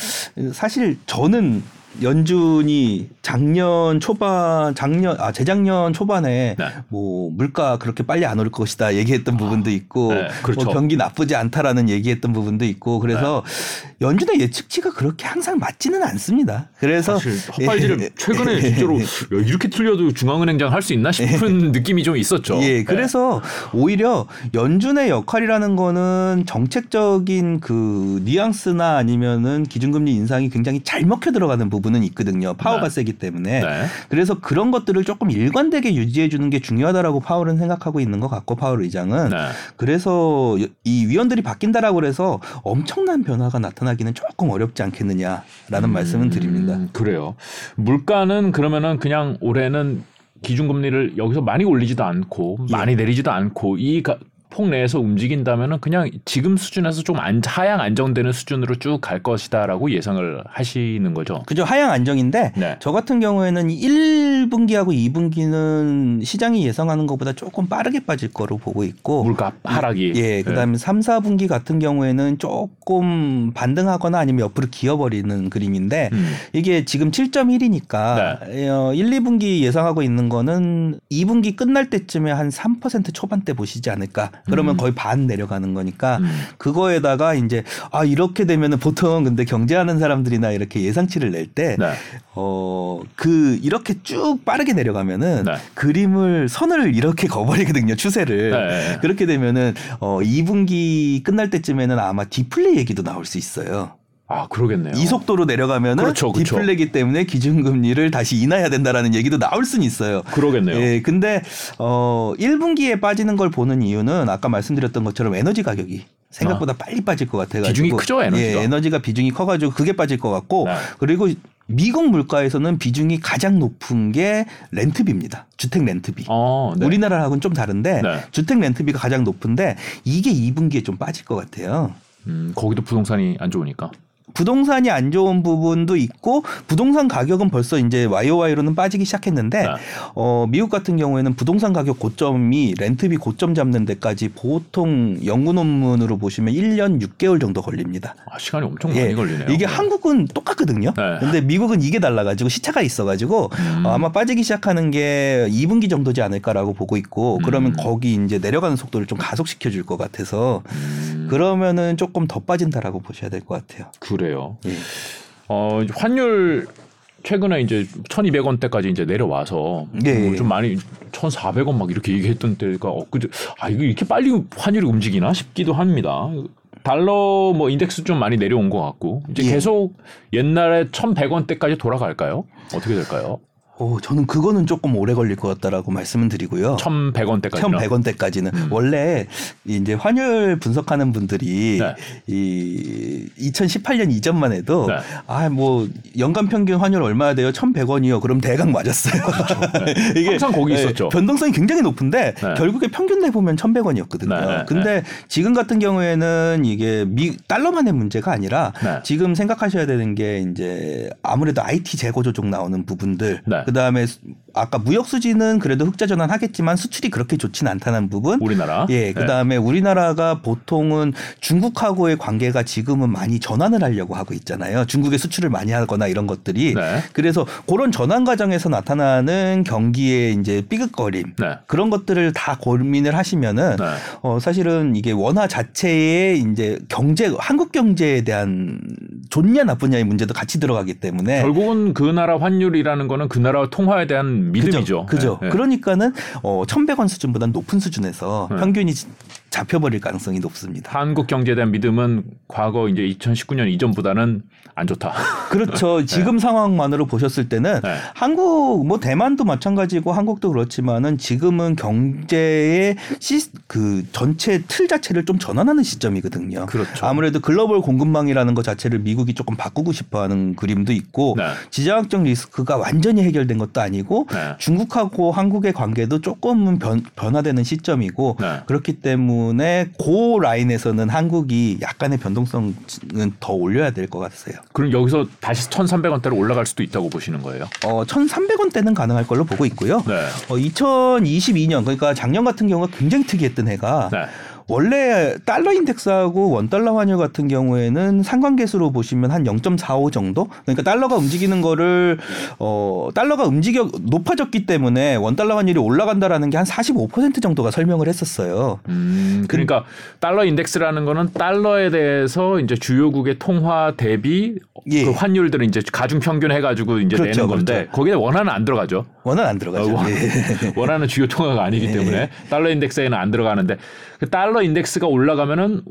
사실 저는 연준이 작년 초반, 작년 아 재작년 초반에 네. 뭐 물가 그렇게 빨리 안 올 것이다 얘기했던 부분도 있고 네, 그렇죠. 뭐 경기 나쁘지 않다라는 얘기했던 부분도 있고 그래서 네. 연준의 예측치가 그렇게 항상 맞지는 않습니다. 그래서 사실 헛발질을 예. 최근에 진짜로 야, 이렇게 틀려도 중앙은행장 할 수 있나 싶은 느낌이 좀 있었죠. 예, 네. 그래서 오히려 연준의 역할이라는 거는 정책적인 그 뉘앙스나 아니면은 기준금리 인상이 굉장히 잘 먹혀 들어가는 부분이 부분은 있거든요. 파워가 네. 세기 때문에. 네. 그래서 그런 것들을 조금 일관되게 유지해 주는 게 중요하다라고 파월은 생각하고 있는 것 같고 파월 의장은 네. 그래서 이 위원들이 바뀐다라고 그래서 엄청난 변화가 나타나기는 조금 어렵지 않겠느냐라는 말씀은 드립니다. 음, 그래요. 물가는 그러면은 그냥 올해는 기준금리를 여기서 많이 올리지도 않고 예. 많이 내리지도 않고 이 가- 폭 내에서 움직인다면은 그냥 지금 수준에서 좀 안, 하향 안정되는 수준으로 쭉 갈 것이다라고 예상을 하시는 거죠. 그죠 하향 안정인데 네. 저 같은 경우에는 1분기하고 2분기는 시장이 예상하는 것보다 조금 빠르게 빠질 거로 보고 있고 물가 하락이. 예, 네. 그다음에 3, 4분기 같은 경우에는 조금 반등하거나 아니면 옆으로 기어버리는 그림인데 음. 이게 지금 7.1이니까 네. 어, 1, 2분기 예상하고 있는 거는 2분기 끝날 때쯤에 한 3% 초반대 보시지 않을까. 그러면 음. 거의 반 내려가는 거니까 음. 그거에다가 이제 아 이렇게 되면은 보통 근데 경제하는 사람들이나 이렇게 예상치를 낼때 네. 어, 그, 이렇게 쭉 빠르게 내려가면은 네. 그림을, 선을 이렇게 거버리거든요, 추세를. 네. 그렇게 되면은, 어, 2분기 끝날 때쯤에는 아마 디플레 얘기도 나올 수 있어요. 아 그러겠네요. 이 속도로 내려가면은 그렇죠, 그렇죠. 디플레기 때문에 기준금리를 다시 인하해야 된다라는 얘기도 나올 수는 있어요. 그러겠네요. 예, 근데, 어, 1분기에 빠지는 걸 보는 이유는 아까 말씀드렸던 것처럼 에너지 가격이 생각보다 빨리 빠질 것 같아가지고. 아. 비중이 크죠, 에너지가? 예, 에너지가 비중이 커가지고 그게 빠질 것 같고. 네. 그리고 미국 물가에서는 비중이 가장 높은 게 렌트비입니다. 주택 렌트비. 어, 네. 우리나라하고는 좀 다른데 네. 주택 렌트비가 가장 높은데 이게 2분기에 좀 빠질 것 같아요. 음, 거기도 부동산이 안 좋으니까. 부동산이 안 좋은 부분도 있고 부동산 가격은 벌써 이제 YOY로는 빠지기 시작했는데 네. 어, 미국 같은 경우에는 부동산 가격 고점이 렌트비 고점 잡는 데까지 보통 연구 논문으로 보시면 1년 6개월 정도 걸립니다. 아, 시간이 엄청 많이 걸리네요. 이게 한국은 똑같거든요. 네. 근데 미국은 이게 달라가지고 시차가 있어가지고 음. 어, 아마 빠지기 시작하는 게 2분기 정도지 않을까라고 보고 있고 그러면 음. 거기 이제 내려가는 속도를 좀 가속시켜 줄 것 같아서 음, 그러면은 조금 더 빠진다라고 보셔야 될 것 같아요. 그래 요. 예. 어, 환율 최근에 이제 1,200원대까지 이제 내려와서 예. 뭐좀 많이 1,400원 막 이렇게 얘기했던 때가 엊그제 아 이거 이렇게 빨리 환율이 움직이나 싶기도 합니다. 달러 뭐 인덱스 좀 많이 내려온 것 같고 이제 예. 계속 옛날에 1,100원대까지 돌아갈까요? 어떻게 될까요? 오, 저는 그거는 조금 오래 걸릴 것 같다라고 말씀을 드리고요. 1,100원대까지. 1,100원대까지는 음. 원래 이제 환율 분석하는 분들이 네. 이 2018년 이전만 해도 네. 아 뭐 연간 평균 환율 얼마야 돼요? 1,100원이요. 그럼 대강 맞았어요. 이게 항상 거기 예, 있었죠. 변동성이 굉장히 높은데 네. 결국에 평균 내 보면 1,100원이었거든요. 네, 네, 근데 지금 같은 경우에는 이게 미 달러만의 문제가 아니라 네. 지금 생각하셔야 되는 게 이제 아무래도 IT 재고 조정 나오는 부분들 네. 그다음에 수- 아까 무역 수지는 그래도 흑자 전환 하겠지만 수출이 그렇게 좋진 않다는 부분. 우리나라. 예, 네. 그다음에 우리나라가 보통은 중국하고의 관계가 지금은 많이 전환을 하려고 하고 있잖아요. 중국에 수출을 많이 하거나 이런 것들이. 네. 그래서 그런 전환 과정에서 나타나는 경기의 이제 삐걱거림 네. 그런 것들을 다 고민을 하시면은 네. 어 사실은 이게 원화 자체의 이제 경제 한국 경제에 대한 좋냐 나쁘냐의 문제도 같이 들어가기 때문에 결국은 그 나라 환율이라는 거는 그 나라 통화에 대한 믿음이죠. 그죠. 네, 네. 그러니까는 어 1,100원 수준보다 높은 수준에서 네. 평균이 잡혀버릴 가능성이 높습니다. 한국 경제에 대한 믿음은 과거 이제 2019년 이전보다는 안 좋다. 그렇죠. 지금 상황만으로 보셨을 때는 네. 한국 뭐 대만도 마찬가지고 한국도 그렇지만은 지금은 경제의 시, 그 전체 틀 자체를 좀 전환하는 시점이거든요. 그렇죠. 아무래도 글로벌 공급망이라는 것 자체를 미국이 조금 바꾸고 싶어하는 그림도 있고 네. 지정학적 리스크가 완전히 해결된 것도 아니고 네. 중국하고 한국의 관계도 조금은 변, 변화되는 시점이고 네. 그렇기 때문에 그 라인에서는 한국이 약간의 변동성은 더 올려야 될 것 같아요. 그럼 여기서 다시 1,300원대로 올라갈 수도 있다고 보시는 거예요. 어, 1,300원대는 가능할 걸로 보고 있고요. 네. 어, 2022년 그러니까 작년 같은 경우가 굉장히 특이했던 해가 네. 원래 달러 인덱스하고 원 달러 환율 같은 경우에는 상관계수로 보시면 한 0.45 정도? 그러니까 달러가 움직이는 거를 어 달러가 움직여 높아졌기 때문에 원 달러 환율이 올라간다라는 게 한 45% 정도가 설명을 했었어요. 음, 그러니까 달러 인덱스라는 거는 달러에 대해서 이제 주요국의 통화 대비 예. 그 환율들을 이제 가중 평균 해 가지고 이제 그렇죠, 내는 건데 그렇죠. 거기에 원화는 안 들어가죠. 원은 안 들어가죠. 어, 원- 예. 원화는 주요 통화가 아니기 때문에 달러 인덱스에는 안 들어가는데 그 달러 인덱스가 올라가면은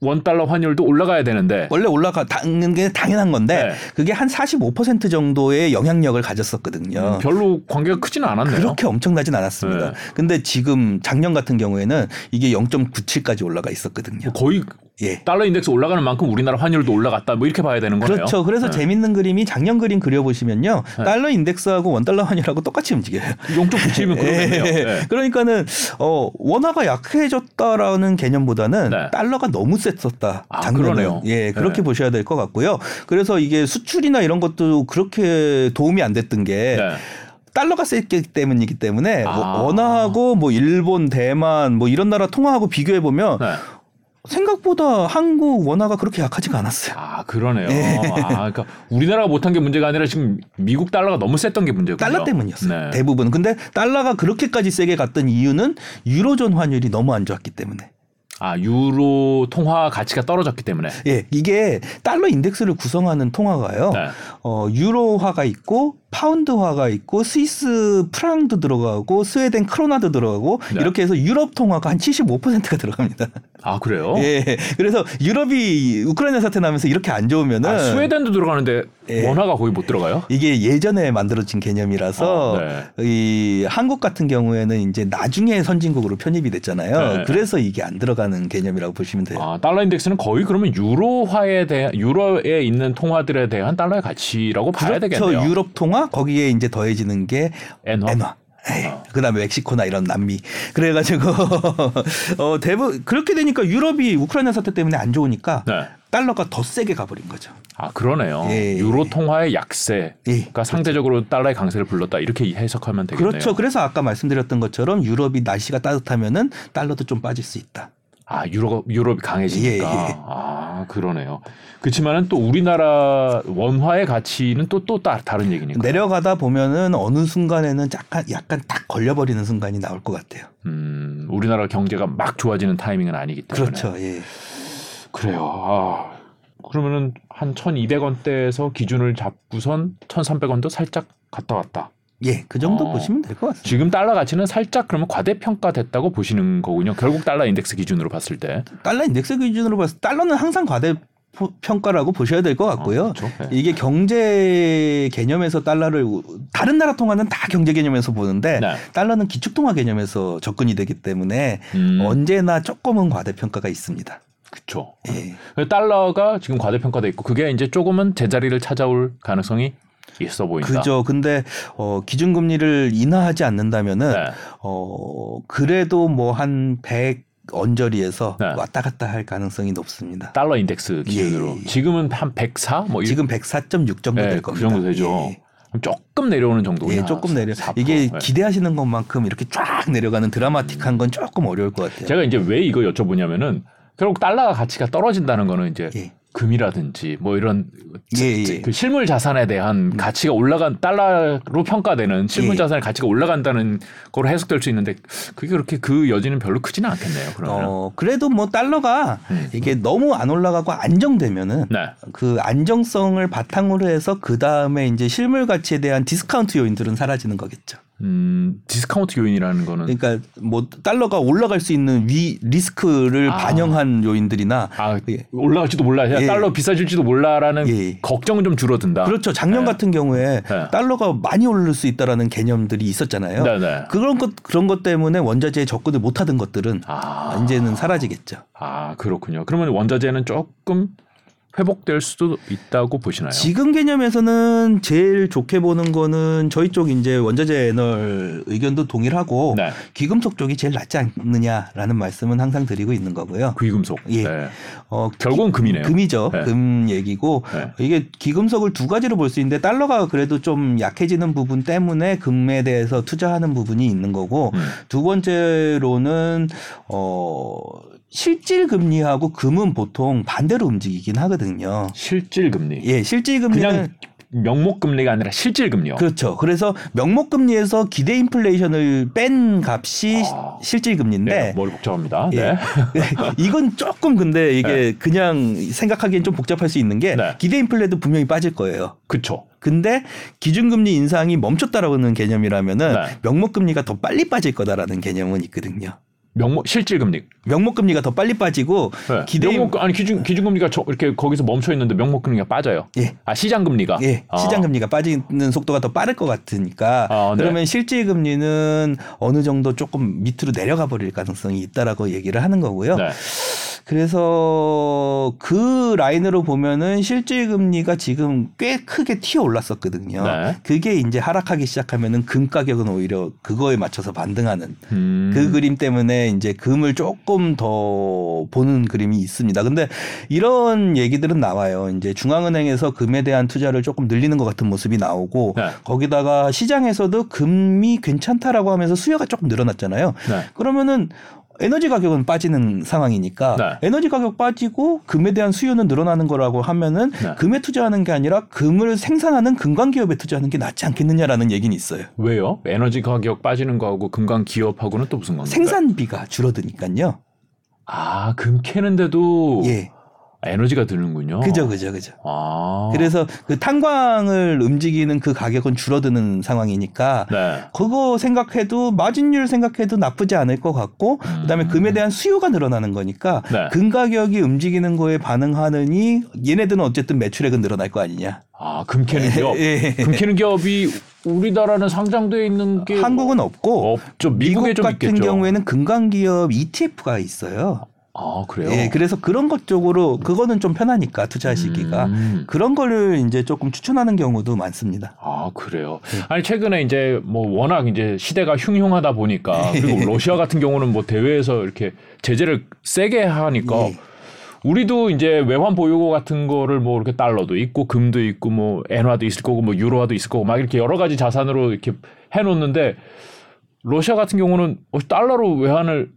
원 달러 환율도 올라가야 되는데 원래 올라가 닿는 게 당연한 건데 네. 그게 한 45% 정도의 영향력을 가졌었거든요. 음, 별로 관계가 크지는 않았네요. 그렇게 엄청나진 않았습니다. 네. 근데 지금 작년 같은 경우에는 이게 0.97까지 올라가 있었거든요. 뭐 거의 예. 달러 인덱스 올라가는 만큼 우리나라 환율도 올라갔다. 뭐 이렇게 봐야 되는 거네요. 그렇죠. 그래서 네. 재밌는 그림이 작년 그림 그려보시면요. 네. 달러 인덱스하고 원달러 환율하고 똑같이 움직여요. 0.97이면 그러겠네요. 예. 네. 그러니까는 어 원화가 약해졌다라는 개념보다는 네. 달러가 너무 셌었다. 아. 그러네요. 예, 그렇게 네. 보셔야 될 것 같고요. 그래서 이게 수출이나 이런 것도 그렇게 도움이 안 됐던 게 네. 달러가 셌기 때문이기 때문에 아. 뭐 원화하고 뭐 일본, 대만 뭐 이런 나라 통화하고 비교해 보면 네. 생각보다 한국 원화가 그렇게 약하지가 않았어요. 아 그러네요. 예. 아 그러니까 우리나라가 못한 게 문제가 아니라 지금 미국 달러가 너무 셌던 게 문제군요. 달러 때문이었어요. 네. 대부분. 근데 달러가 그렇게까지 세게 갔던 이유는 유로존 환율이 너무 안 좋았기 때문에. 아 유로 통화 가치가 떨어졌기 때문에. 예, 이게 달러 인덱스를 구성하는 통화가요. 네. 어, 유로화가 있고 파운드화가 있고 스위스 프랑도 들어가고 스웨덴 크로나도 들어가고 네. 이렇게 해서 유럽 통화가 한 75%가 들어갑니다. 아 그래요? 예. 그래서 유럽이 우크라이나 사태 나면서 이렇게 안 좋으면은 아, 스웨덴도 들어가는데 예. 원화가 거의 못 들어가요? 이게 예전에 만들어진 개념이라서 어, 네. 이 한국 같은 경우에는 이제 나중에 선진국으로 편입이 됐잖아요. 네. 그래서 이게 안 들어가는 개념이라고 보시면 돼요. 아 달러 인덱스는 거의 그러면 유로화에 대한 유로에 있는 통화들에 대한 달러의 가치라고 봐야 그렇죠. 되겠네요. 유럽 통화 거기에 이제 더해지는 게 엔화. 엔화. 어. 그다음에 멕시코나 이런 남미. 그래가지고 어 대부 그렇게 되니까 유럽이 우크라이나 사태 때문에 안 좋으니까 네. 달러가 더 세게 가버린 거죠. 아 그러네요. 예. 유로 통화의 약세가 예. 상대적으로 달러의 강세를 불렀다 이렇게 해석하면 되겠네요. 그렇죠. 그래서 아까 말씀드렸던 것처럼 유럽이 날씨가 따뜻하면은 달러도 좀 빠질 수 있다. 아 유로 유럽이 강해지니까. 예, 예. 아 그러네요. 그렇지만은 또 우리나라 원화의 가치는 또또 다른 얘기니까. 내려가다 보면은 어느 순간에는 약간 약간 딱 걸려버리는 순간이 나올 것 같아요. 음 우리나라 경제가 막 좋아지는 타이밍은 아니기 때문에. 그렇죠. 예. 그래요. 아, 그러면은 한 1,200원대에서 기준을 잡고선 1,300원도 살짝 갔다 왔다. 예, 그 정도 어. 보시면 될 것 같습니다. 지금 달러 가치는 살짝 그러면 과대평가됐다고 보시는 거군요. 결국 달러 인덱스 기준으로 봤을 때. 달러 인덱스 기준으로 봤을 때 달러는 항상 과대 포- 평가라고 보셔야 될 것 같고요. 어, 그렇죠. 네. 이게 경제 개념에서 달러를 우- 다른 나라 통화는 다 경제 개념에서 보는데 네. 달러는 기축 통화 개념에서 접근이 되기 때문에 음, 언제나 조금은 과대 평가가 있습니다. 그렇죠. 예. 달러가 지금 과대평가돼 있고 그게 이제 조금은 제자리를 찾아올 가능성이 있어 보인다. 그죠. 근데 어 기준금리를 인하하지 않는다면은 네. 어 그래도 뭐한100 언저리에서 네. 왔다 갔다 할 가능성이 높습니다. 달러 인덱스 기준으로 예, 예. 지금은 한 104? 뭐 지금 104.6 정도 네, 될그 겁니다. 정도 되죠. 예. 조금 내려오는 정도냐. 예, 조금 내려. 4%. 이게 네. 기대하시는 것만큼 이렇게 쫙 내려가는 드라마틱한 건 조금 어려울 것 같아요. 제가 이제 왜 이거 여쭤보냐면은 결국 달러가 가치가 떨어진다는 거는 이제 예. 금이라든지 뭐 이런 예, 예. 그 실물 자산에 대한 가치가 올라간 달러로 평가되는 실물 예. 자산의 가치가 올라간다는 거로 해석될 수 있는데 그게 그렇게 그 여지는 별로 크지는 않겠네요. 그러면 어, 그래도 뭐 달러가 음. 이게 너무 안 올라가고 안정되면은 네. 그 안정성을 바탕으로 해서 그 다음에 이제 실물 가치에 대한 디스카운트 요인들은 사라지는 거겠죠. 음, 디스카운트 요인이라는 거는 그러니까 뭐 달러가 올라갈 수 있는 위 리스크를 아. 반영한 요인들이나 아, 예. 올라갈지도 몰라. 야, 예. 달러 비싸질지도 몰라라는 예. 걱정은 좀 줄어든다. 그렇죠. 작년 네. 같은 경우에 네. 달러가 많이 오를 수 있다라는 개념들이 있었잖아요. 네, 네. 그런 것 그런 것 때문에 원자재에 접근을 못하던 것들은 아. 이제는 사라지겠죠. 아, 그렇군요. 그러면 원자재는 조금 회복될 수도 있다고 보시나요? 지금 개념에서는 제일 좋게 보는 거는 저희 쪽 이제 원자재 애널 의견도 동일하고 네. 귀금속 쪽이 제일 낫지 않느냐라는 말씀은 항상 드리고 있는 거고요. 귀금속. 예. 네. 어, 결국은 금이네요. 금이죠. 네. 금 얘기고 네. 이게 귀금속을 두 가지로 볼 수 있는데 달러가 그래도 좀 약해지는 부분 때문에 금에 대해서 투자하는 부분이 있는 거고 음. 두 번째로는 어 실질 금리하고 금은 보통 반대로 움직이긴 하거든요. 실질 금리. 예, 실질 금리는 그냥 명목 금리가 아니라 실질 금리요. 그렇죠. 그래서 명목 금리에서 기대 인플레이션을 뺀 값이 아. 실질 금리인데 네, 머리 복잡합니다. 예. 네. 이건 조금 근데 이게 그냥 생각하기엔 좀 복잡할 수 있는 게 네. 기대 인플레도 분명히 빠질 거예요. 그쵸. 근데 기준금리 인상이 멈췄다라고 하는 개념이라면은 네. 명목금리가 더 빨리 빠질 거다라는 개념은 있거든요. 명목 실질 금리. 명목 금리가 더 빨리 빠지고 네. 기대 명목 아니 기준 기준 금리가 저, 이렇게 거기서 멈춰 있는데 명목 금리가 빠져요. 예. 아 시장 금리가. 예, 아. 시장 금리가 빠지는 속도가 더 빠를 것 같으니까 아, 네. 그러면 실질 금리는 어느 정도 조금 밑으로 내려가 버릴 가능성이 있다라고 얘기를 하는 거고요. 네. 그래서 그 라인으로 보면은 실질 금리가 지금 꽤 크게 튀어 올랐었거든요. 네. 그게 이제 하락하기 시작하면은 금 가격은 오히려 그거에 맞춰서 반등하는 음. 그 그림 때문에 이제 금을 조금 더 보는 그림이 있습니다. 근데 이런 얘기들은 나와요. 이제 중앙은행에서 금에 대한 투자를 조금 늘리는 것 같은 모습이 나오고 네. 거기다가 시장에서도 금이 괜찮다라고 하면서 수요가 조금 늘어났잖아요. 네. 그러면은 에너지 가격은 빠지는 상황이니까 네. 에너지 가격 빠지고 금에 대한 수요는 늘어나는 거라고 하면은 네. 금에 투자하는 게 아니라 금을 생산하는 금관 기업에 투자하는 게 낫지 않겠느냐라는 얘기는 있어요. 왜요? 에너지 가격 빠지는 거하고 금강 기업하고는 또 무슨 관계가? 생산비가 줄어드니까요. 아, 금 캐는데도 예. 에너지가 드는군요. 그죠, 그죠, 그죠. 아. 그래서 그 탄광을 움직이는 그 가격은 줄어드는 상황이니까 네. 그거 생각해도 마진율 생각해도 나쁘지 않을 것 같고 음. 그다음에 금에 대한 수요가 늘어나는 거니까 네. 금 가격이 움직이는 거에 반응하느니 얘네들은 어쨌든 매출액은 늘어날 거 아니냐. 아, 금 캐는 기업. 예. 금 캐는 기업이 우리나라는 상장돼 있는 게 한국은 없고 없죠. 미국에 미국 좀 같은 있겠죠. 경우에는 금강 기업 ETF가 있어요. 아, 그래요? 예, 그래서 그런 것 쪽으로 그거는 좀 편하니까 투자하시기가 음. 그런 거를 이제 조금 추천하는 경우도 많습니다. 아 그래요. 네. 아니 최근에 이제 뭐 워낙 이제 시대가 흉흉하다 보니까 네. 그리고 러시아 같은 경우는 뭐 대회에서 이렇게 제재를 세게 하니까 예. 우리도 이제 외환 보유고 같은 거를 뭐 이렇게 달러도 있고 금도 있고 뭐 엔화도 있을 거고 뭐 유로화도 있을 거고 막 이렇게 여러 가지 자산으로 이렇게 해 놓는데 러시아 같은 경우는 어, 달러로 외환을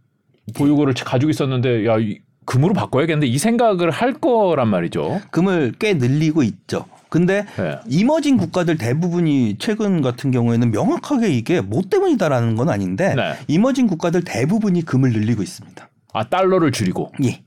보유고를 가지고 있었는데 야 이, 금으로 바꿔야겠는데 이 생각을 할 거란 말이죠. 금을 꽤 늘리고 있죠. 근데 네. 이머징 국가들 대부분이 최근 같은 경우에는 명확하게 이게 뭐 때문이다라는 건 아닌데 네. 이머징 국가들 대부분이 금을 늘리고 있습니다. 아 달러를 줄이고 예.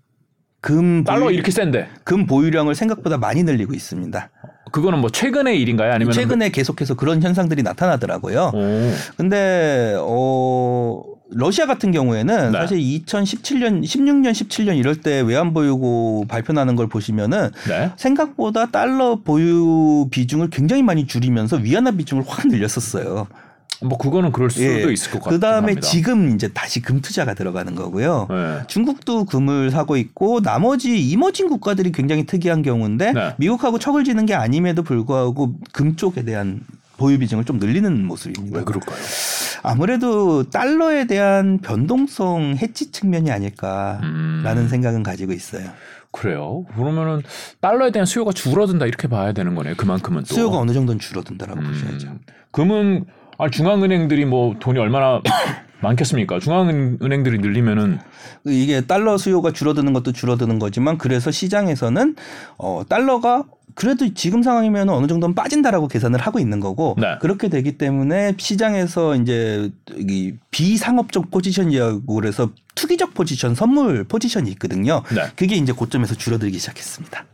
금 달러 보유, 이렇게 센데 금 보유량을 생각보다 많이 늘리고 있습니다. 그거는 뭐 최근의 일인가요? 아니면 최근에 계속해서 그런 현상들이 나타나더라고요. 오. 근데 어 러시아 같은 경우에는 네. 사실 2017년, 16년, 17년 이럴 때 외환 보유고 발표나는 걸 보시면은 네. 생각보다 달러 보유 비중을 굉장히 많이 줄이면서 위안화 비중을 확 늘렸었어요. 뭐 그거는 그럴 수도 예. 있을 것 같아요. 그 다음에 지금 이제 다시 금 투자가 들어가는 거고요. 네. 중국도 금을 사고 있고 나머지 이머징 국가들이 굉장히 특이한 경우인데 네. 미국하고 척을 지는 게 아님에도 불구하고 금 쪽에 대한 보유 비중을 좀 늘리는 모습입니다. 왜 그럴까요? 아무래도 달러에 대한 변동성 해치 측면이 아닐까라는 음. 생각은 가지고 있어요. 그래요. 그러면은 달러에 대한 수요가 줄어든다 이렇게 봐야 되는 거네요. 그만큼은 또. 수요가 어느 정도는 줄어든다라고 음. 보셔야죠. 금은 아 중앙은행들이 뭐 돈이 얼마나 많겠습니까? 중앙은행들이 늘리면은 이게 달러 수요가 줄어드는 것도 줄어드는 거지만 그래서 시장에서는 어 달러가 그래도 지금 상황이면 어느 정도는 빠진다라고 계산을 하고 있는 거고 네. 그렇게 되기 때문에 시장에서 이제 이 비상업적 포지션이라고 그래서 투기적 포지션, 선물 포지션이 있거든요. 네. 그게 이제 고점에서 줄어들기 시작했습니다.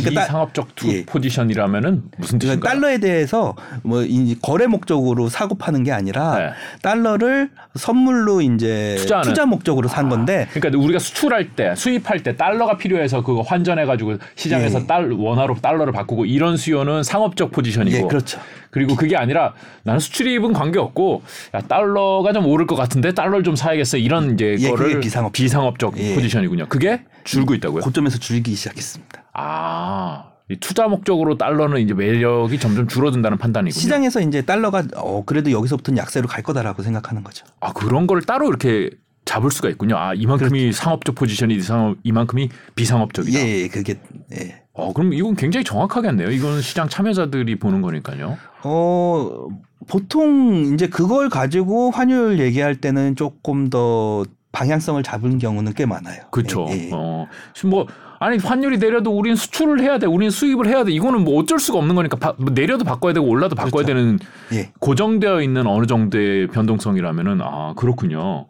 그러니까 따- 비상업적 투 예. 포지션이라면은 무슨 뜻인가요? 그러니까 달러에 대해서 뭐이 거래 목적으로 사고 파는 게 아니라 네. 달러를 선물로 이제 투자하는. 투자 목적으로 산 건데 그러니까 우리가 수출할 때 수입할 때 달러가 필요해서 그거 환전해 가지고 시장에서 예. 달 원화로 달러를 바꾸고 이런 수요는 상업적 포지션이고 예, 그렇죠. 그리고 그게 아니라 나는 수출입은 관계 없고 야, 달러가 좀 오를 것 같은데 달러를 좀 사야겠어 이런 이제 예, 거를 그게 비상업적. 비상업적 예. 포지션이군요. 그게 줄고 있다고요? 고점에서 줄기 시작했습니다. 아, 이 투자 목적으로 달러는 이제 매력이 점점 줄어든다는 판단이군요. 시장에서 이제 달러가 어 그래도 여기서부터는 약세로 갈 거다라고 생각하는 거죠. 아 그런 걸 따로 이렇게 잡을 수가 있군요. 아 이만큼이 상업적 포지션이 이상 이만큼이 비상업적이다. 그렇죠. 예, 예, 그게 예. 어 그럼 이건 굉장히 정확하겠네요. 이건 시장 참여자들이 보는 거니까요. 어 보통 이제 그걸 가지고 환율 얘기할 때는 조금 더 방향성을 잡은 경우는 꽤 많아요. 그렇죠. 예, 예. 어, 뭐 아니 환율이 내려도 우리는 수출을 해야 돼, 우리는 수입을 해야 돼. 이거는 뭐 어쩔 수가 없는 거니까 바, 뭐 내려도 바꿔야 되고 올라도 바꿔야 그렇죠. 되는 예. 고정되어 있는 어느 정도의 변동성이라면은 아 그렇군요.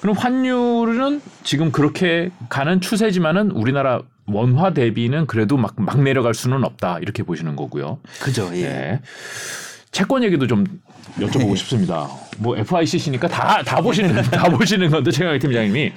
그럼 환율은 지금 그렇게 가는 추세지만은 우리나라 원화 대비는 그래도 막, 막 내려갈 수는 없다 이렇게 보시는 거고요. 그죠. 예. 네. 채권 얘기도 좀 여쭤보고 싶습니다. 뭐 FICC니까 다 다 보시는 다 보시는 건데 최강희 팀장님이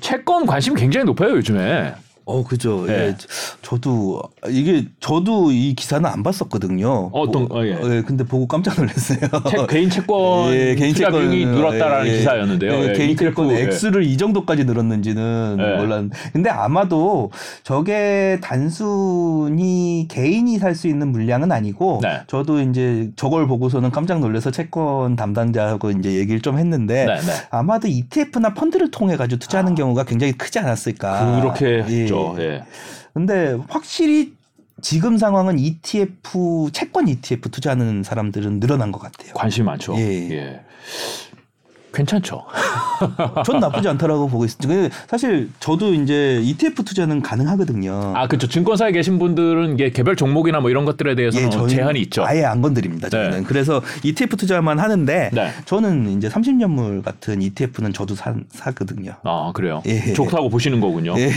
채권 관심 굉장히 높아요 요즘에. 어, 그죠. 예. 예. 저도 이게 저도 이 기사는 안 봤었거든요. 어떤- 보- 어, 예. 근데 보고 깜짝 놀랐어요. 채- 개인 채권 예, 개인 투자 채권, 비용이 늘었다라는 예, 기사였는데요. 예, 예, 개인 채권 예. 액수를 이 정도까지 늘었는지는 예. 몰랐는데, 근데 아마도 저게 단순히 개인이 살 수 있는 물량은 아니고, 네. 저도 이제 저걸 보고서는 깜짝 놀라서 채권 담당자하고 이제 얘기를 좀 했는데, 네, 네. 아마도 ETF나 펀드를 통해 가지고 투자하는 경우가 굉장히 크지 않았을까. 그렇게 예. 했죠. 예. 근데 확실히 지금 상황은 ETF 채권 ETF 투자하는 사람들은 늘어난 것 같아요. 관심이 많죠. 예. 예. 괜찮죠. 전 나쁘지 않다라고 보고 있습니다. 사실 저도 이제 ETF 투자는 가능하거든요. 아, 그렇죠. 증권사에 계신 분들은 이게 개별 종목이나 뭐 이런 것들에 대해서는 저희는 제한이 있죠. 아예 안 건드립니다. 저는 네. 그래서 ETF 투자만 하는데 네. 저는 이제 30년물 같은 ETF는 저도 사, 사거든요. 아, 그래요. 예. 좋다고 보시는 거군요. 예.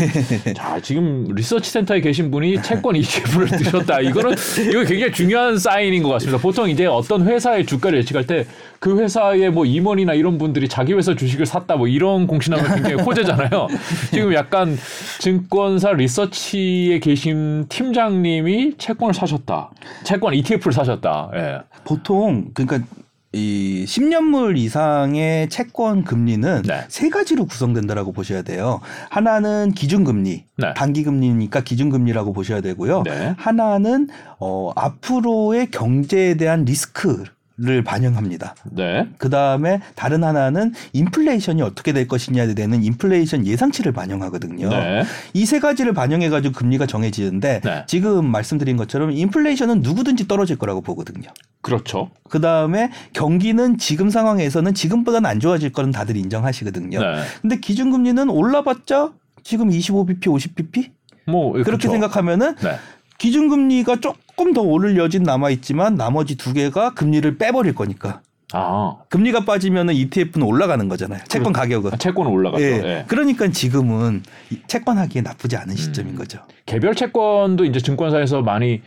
자, 지금 리서치 센터에 계신 분이 채권 ETF를 드셨다. 이거는 이거 굉장히 중요한 사인인 것 같습니다. 보통 이제 어떤 회사의 주가를 예측할 때그 회사의 뭐 임원이나 이런 분들이 자기 회사 주식을 샀다 뭐 이런 공신하면 굉장히 호재잖아요. 지금 약간 증권사 리서치에 계신 팀장님이 채권을 사셨다. 채권 ETF를 사셨다. 예. 보통 그러니까 이 10년물 이상의 채권 금리는 네. 세 가지로 구성된다라고 보셔야 돼요. 하나는 기준금리, 네. 단기금리니까 기준금리라고 보셔야 되고요. 네. 하나는 어, 앞으로의 경제에 대한 리스크 를 반영합니다. 네. 그 다음에 다른 하나는 인플레이션이 어떻게 될 것이냐에 대한 인플레이션 예상치를 반영하거든요. 네. 이세 가지를 반영해가지고 금리가 정해지는데 네. 지금 말씀드린 것처럼 인플레이션은 누구든지 떨어질 거라고 보거든요. 그렇죠. 그 다음에 경기는 지금 상황에서는 지금보다는 안 좋아질 거는 다들 인정하시거든요. 네. 근데 기준금리는 올라봤자 지금 25bp, 50bp 뭐 그렇게 그렇죠. 생각하면은 네. 기준금리가 조금 더 오를 여진 남아 있지만 나머지 두 개가 금리를 빼버릴 거니까 아, 금리가 빠지면은 ETF는 올라가는 거잖아요. 채권 가격은. 채권은 올라갔죠. 예. 예. 그러니까 지금은 이 채권 하기에 나쁘지 않은 음. 시점인 거죠. 개별 채권도 이제 증권사에서 많이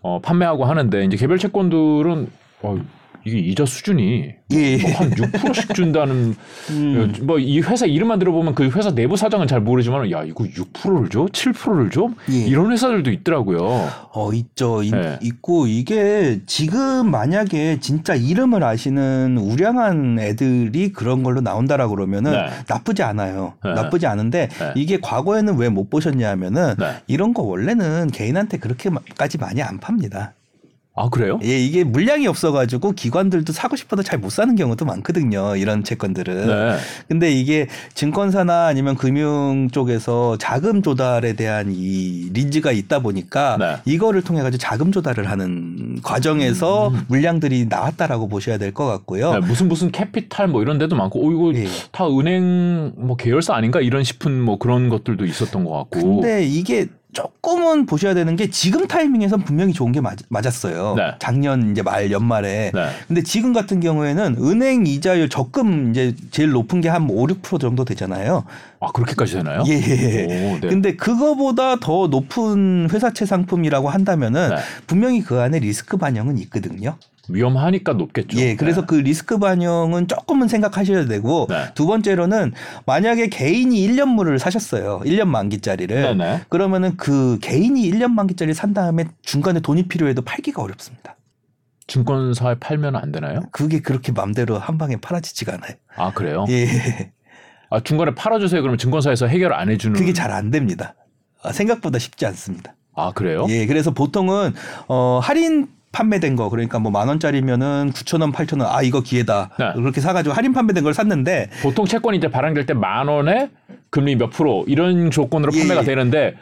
어, 판매하고 하는데 이제 개별 채권들은 어, 이게 이자 수준이 예. 뭐한 6%씩 준다는 음. 뭐이 회사 이름만 들어보면 그 회사 내부 사정은 잘 모르지만 야 이거 6%를 줘? 7%를 줘? 예. 이런 회사들도 있더라고요. 어 있죠 이- 네. 있고 이게 지금 만약에 진짜 이름을 아시는 우량한 애들이 그런 걸로 나온다라고 그러면은 네. 나쁘지 않아요 네. 나쁘지 않은데 네. 이게 과거에는 왜 못 보셨냐면은 네. 이런 거 원래는 개인한테 그렇게까지 많이 안 팝니다 아 그래요? 예 이게 물량이 없어가지고 기관들도 사고 싶어도 잘 못 사는 경우도 많거든요 이런 채권들은 네. 근데 이게 증권사나 아니면 금융 쪽에서 자금 조달에 대한 이 리즈가 있다 보니까 네. 이거를 통해 가지고 자금 조달을 하는 과정에서 물량들이 나왔다라고 보셔야 될 것 같고요. 음. 네, 무슨 무슨 캐피탈 뭐 이런 데도 많고 어 이거 예. 다 은행 뭐 계열사 아닌가 이런 싶은 뭐 그런 것들도 있었던 것 같고. 근데 이게 조금은 보셔야 되는 게 지금 타이밍에선 분명히 좋은 게 맞, 맞았어요. 네. 작년 이제 말 연말에. 네. 근데 지금 같은 경우에는 은행 이자율 적금 이제 제일 높은 게 한 5, 6% 정도 되잖아요. 아 그렇게까지 되나요? 예. 오, 네. 근데 그거보다 더 높은 회사채 상품이라고 한다면은 네. 분명히 그 안에 리스크 반영은 있거든요. 위험하니까 높겠죠. 예, 그래서 네. 그 리스크 반영은 조금은 생각하셔야 되고 네. 두 번째로는 만약에 개인이 1년물을 사셨어요. 1년 만기짜리를. 네네. 그러면은 그 개인이 1년 만기짜리 산 다음에 중간에 돈이 필요해도 팔기가 어렵습니다. 증권사에 팔면 안 되나요? 그게 그렇게 맘대로 한 방에 팔아지지가 않아요. 아 그래요? 예. 아 중간에 팔아주세요. 그러면 증권사에서 해결 안 해주는. 그게 잘 안 됩니다. 아, 생각보다 쉽지 않습니다. 아 그래요? 예, 그래서 보통은 어 할인 판매된 거 그러니까 뭐 만 원짜리면은 9천 원, 8천 원, 아 이거 기회다 네. 그렇게 사가지고 할인 판매된 걸 샀는데 보통 채권이 이제 발행될 때 만 원에 금리 몇 프로 이런 조건으로 예, 판매가 예. 되는데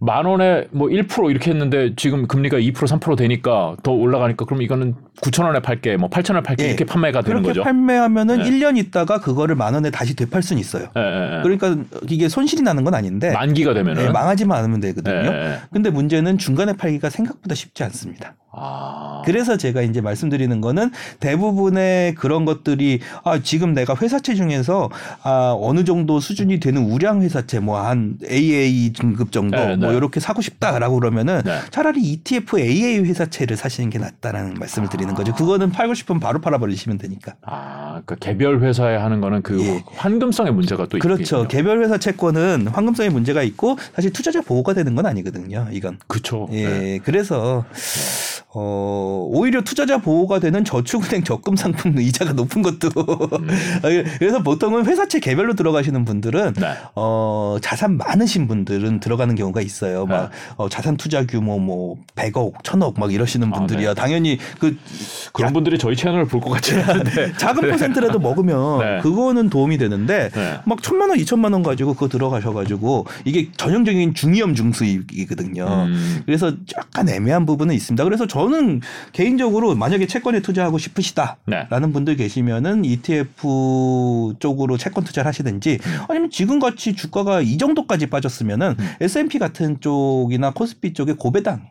만 원에 뭐 1% 이렇게 했는데 지금 금리가 2% 3% 되니까 더 올라가니까 그럼 이거는 9천 원에 팔게 뭐 8천 원에 팔게 예. 이렇게 판매가 되는 그렇게 거죠. 판매하면은 네. 1년 있다가 그거를 만 원에 다시 되팔 수는 있어요. 예, 예, 예. 그러니까 이게 손실이 나는 건 아닌데 만기가 되면은 예, 망하지만 않으면 되거든요. 예, 예, 예. 근데 문제는 중간에 팔기가 생각보다 쉽지 않습니다. 아. 그래서 제가 이제 말씀드리는 거는 대부분의 그런 것들이 아 지금 내가 회사채 중에서 아 어느 정도 수준이 되는 우량 회사채 뭐 한 AA 등급 정도 네, 뭐 네. 이렇게 사고 싶다라고 그러면은 네. 차라리 ETF AA 회사채를 사시는 게 낫다라는 말씀을 드리는 거죠. 그거는 팔고 싶으면 바로 팔아 버리시면 되니까. 아, 그 개별 회사에 하는 거는 그 예. 환금성의 문제가 또 그렇죠. 있겠군요. 개별 회사 채권은 황금성의 문제가 있고 사실 투자자 보호가 되는 건 아니거든요. 이건. 그렇죠. 예, 네. 그래서 어 오히려 투자자 보호가 되는 저축은행 적금 상품 이자가 높은 것도 그래서 보통은 회사채 개별로 들어가시는 분들은 네. 어 자산 많으신 분들은 들어가는 경우가 있어요. 막 네. 어, 자산 투자 규모 뭐 100억, 1000억 막 이러시는 아, 분들이야. 네. 당연히 그 그런 분들이 저희 채널을 볼 것 같지 않은데. 작은 퍼센트라도 먹으면 네. 그거는 도움이 되는데 네. 막 천만 원, 이천만 원 가지고 그거 들어가셔가지고 이게 전형적인 중위험 중수익이거든요. 음. 그래서 약간 애매한 부분은 있습니다. 그래서 저는 개인적으로 만약에 채권에 투자하고 싶으시다라는 네. 분들 계시면은 ETF 쪽으로 채권 투자를 하시든지 음. 아니면 지금 같이 주가가 이 정도까지 빠졌으면은 S&P 같은 쪽이나 코스피 쪽에 고배당,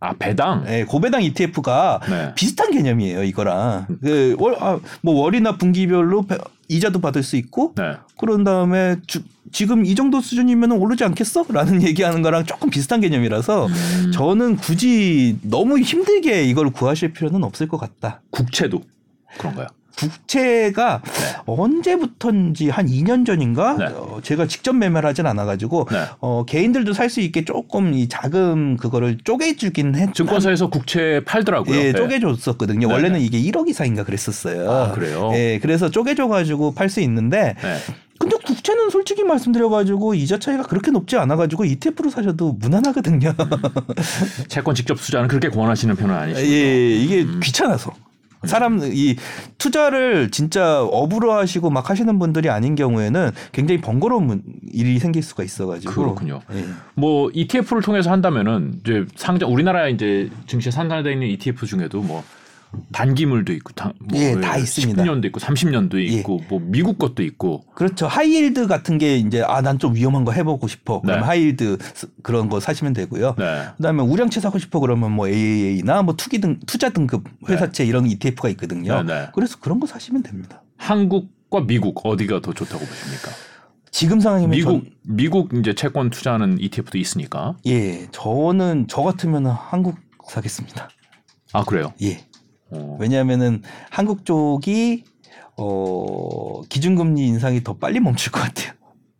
아, 배당. 예, 고배당 ETF가 네. 비슷한 개념이에요, 이거랑. 그 월, 아, 뭐 월이나 분기별로 배- 이자도 받을 수 있고 네. 그런 다음에 주, 지금 이 정도 수준이면 오르지 않겠어? 라는 얘기하는 거랑 조금 비슷한 개념이라서 음. 저는 굳이 너무 힘들게 이걸 구하실 필요는 없을 것 같다. 국채도 그런가요? 국채가 네. 언제부턴지 한 2년 전인가 네. 어, 제가 직접 매매를 하진 않아가지고 네. 어, 개인들도 살 수 있게 조금 이 자금 그거를 쪼개주긴 했. 증권사에서 국채 팔더라고요. 예, 네. 쪼개줬었거든요. 네, 원래는 네. 이게 1억 이상인가 그랬었어요. 아, 그래요? 예, 그래서 쪼개줘가지고 팔 수 있는데 네. 근데 국채는 솔직히 말씀드려가지고 이자 차이가 그렇게 높지 않아가지고 ETF로 사셔도 무난하거든요. 채권 직접 투자는 그렇게 권하시는 편은 아니시죠? 예, 이게 음. 귀찮아서. 사람 이 투자를 진짜 업으로 하시고 막 하시는 분들이 아닌 경우에는 굉장히 번거로운 문- 일이 생길 수가 있어가지고 그렇군요. 예. 뭐 ETF를 통해서 한다면은 이제 상장 우리나라 이제 증시에 상장되어 있는 ETF 중에도 뭐 단기물도 있고 단, 뭐 예, 다 있습니다. 10년도 있고 30년도 예. 있고 뭐 미국 것도 있고 그렇죠. high yield 같은 게 이제 아 난 좀 위험한 거 해보고 싶어. 그럼 네. high yield 스- 그런 거 사시면 되고요. 네. 그다음에 우량채 사고 싶어 그러면 뭐 AAA나 뭐 투기 등 투자 등급 회사채 이런 ETF가 있거든요. 네, 네. 그래서 그런 거 사시면 됩니다. 한국과 미국 어디가 더 좋다고 보십니까? 지금 상황이면 미국 전, 미국 이제 채권 투자하는 ETF도 있으니까. 예 저는 저 같으면 한국 사겠습니다. 아 그래요? 예 어. 왜냐하면은 한국 쪽이 어 기준금리 인상이 더 빨리 멈출 것 같아요.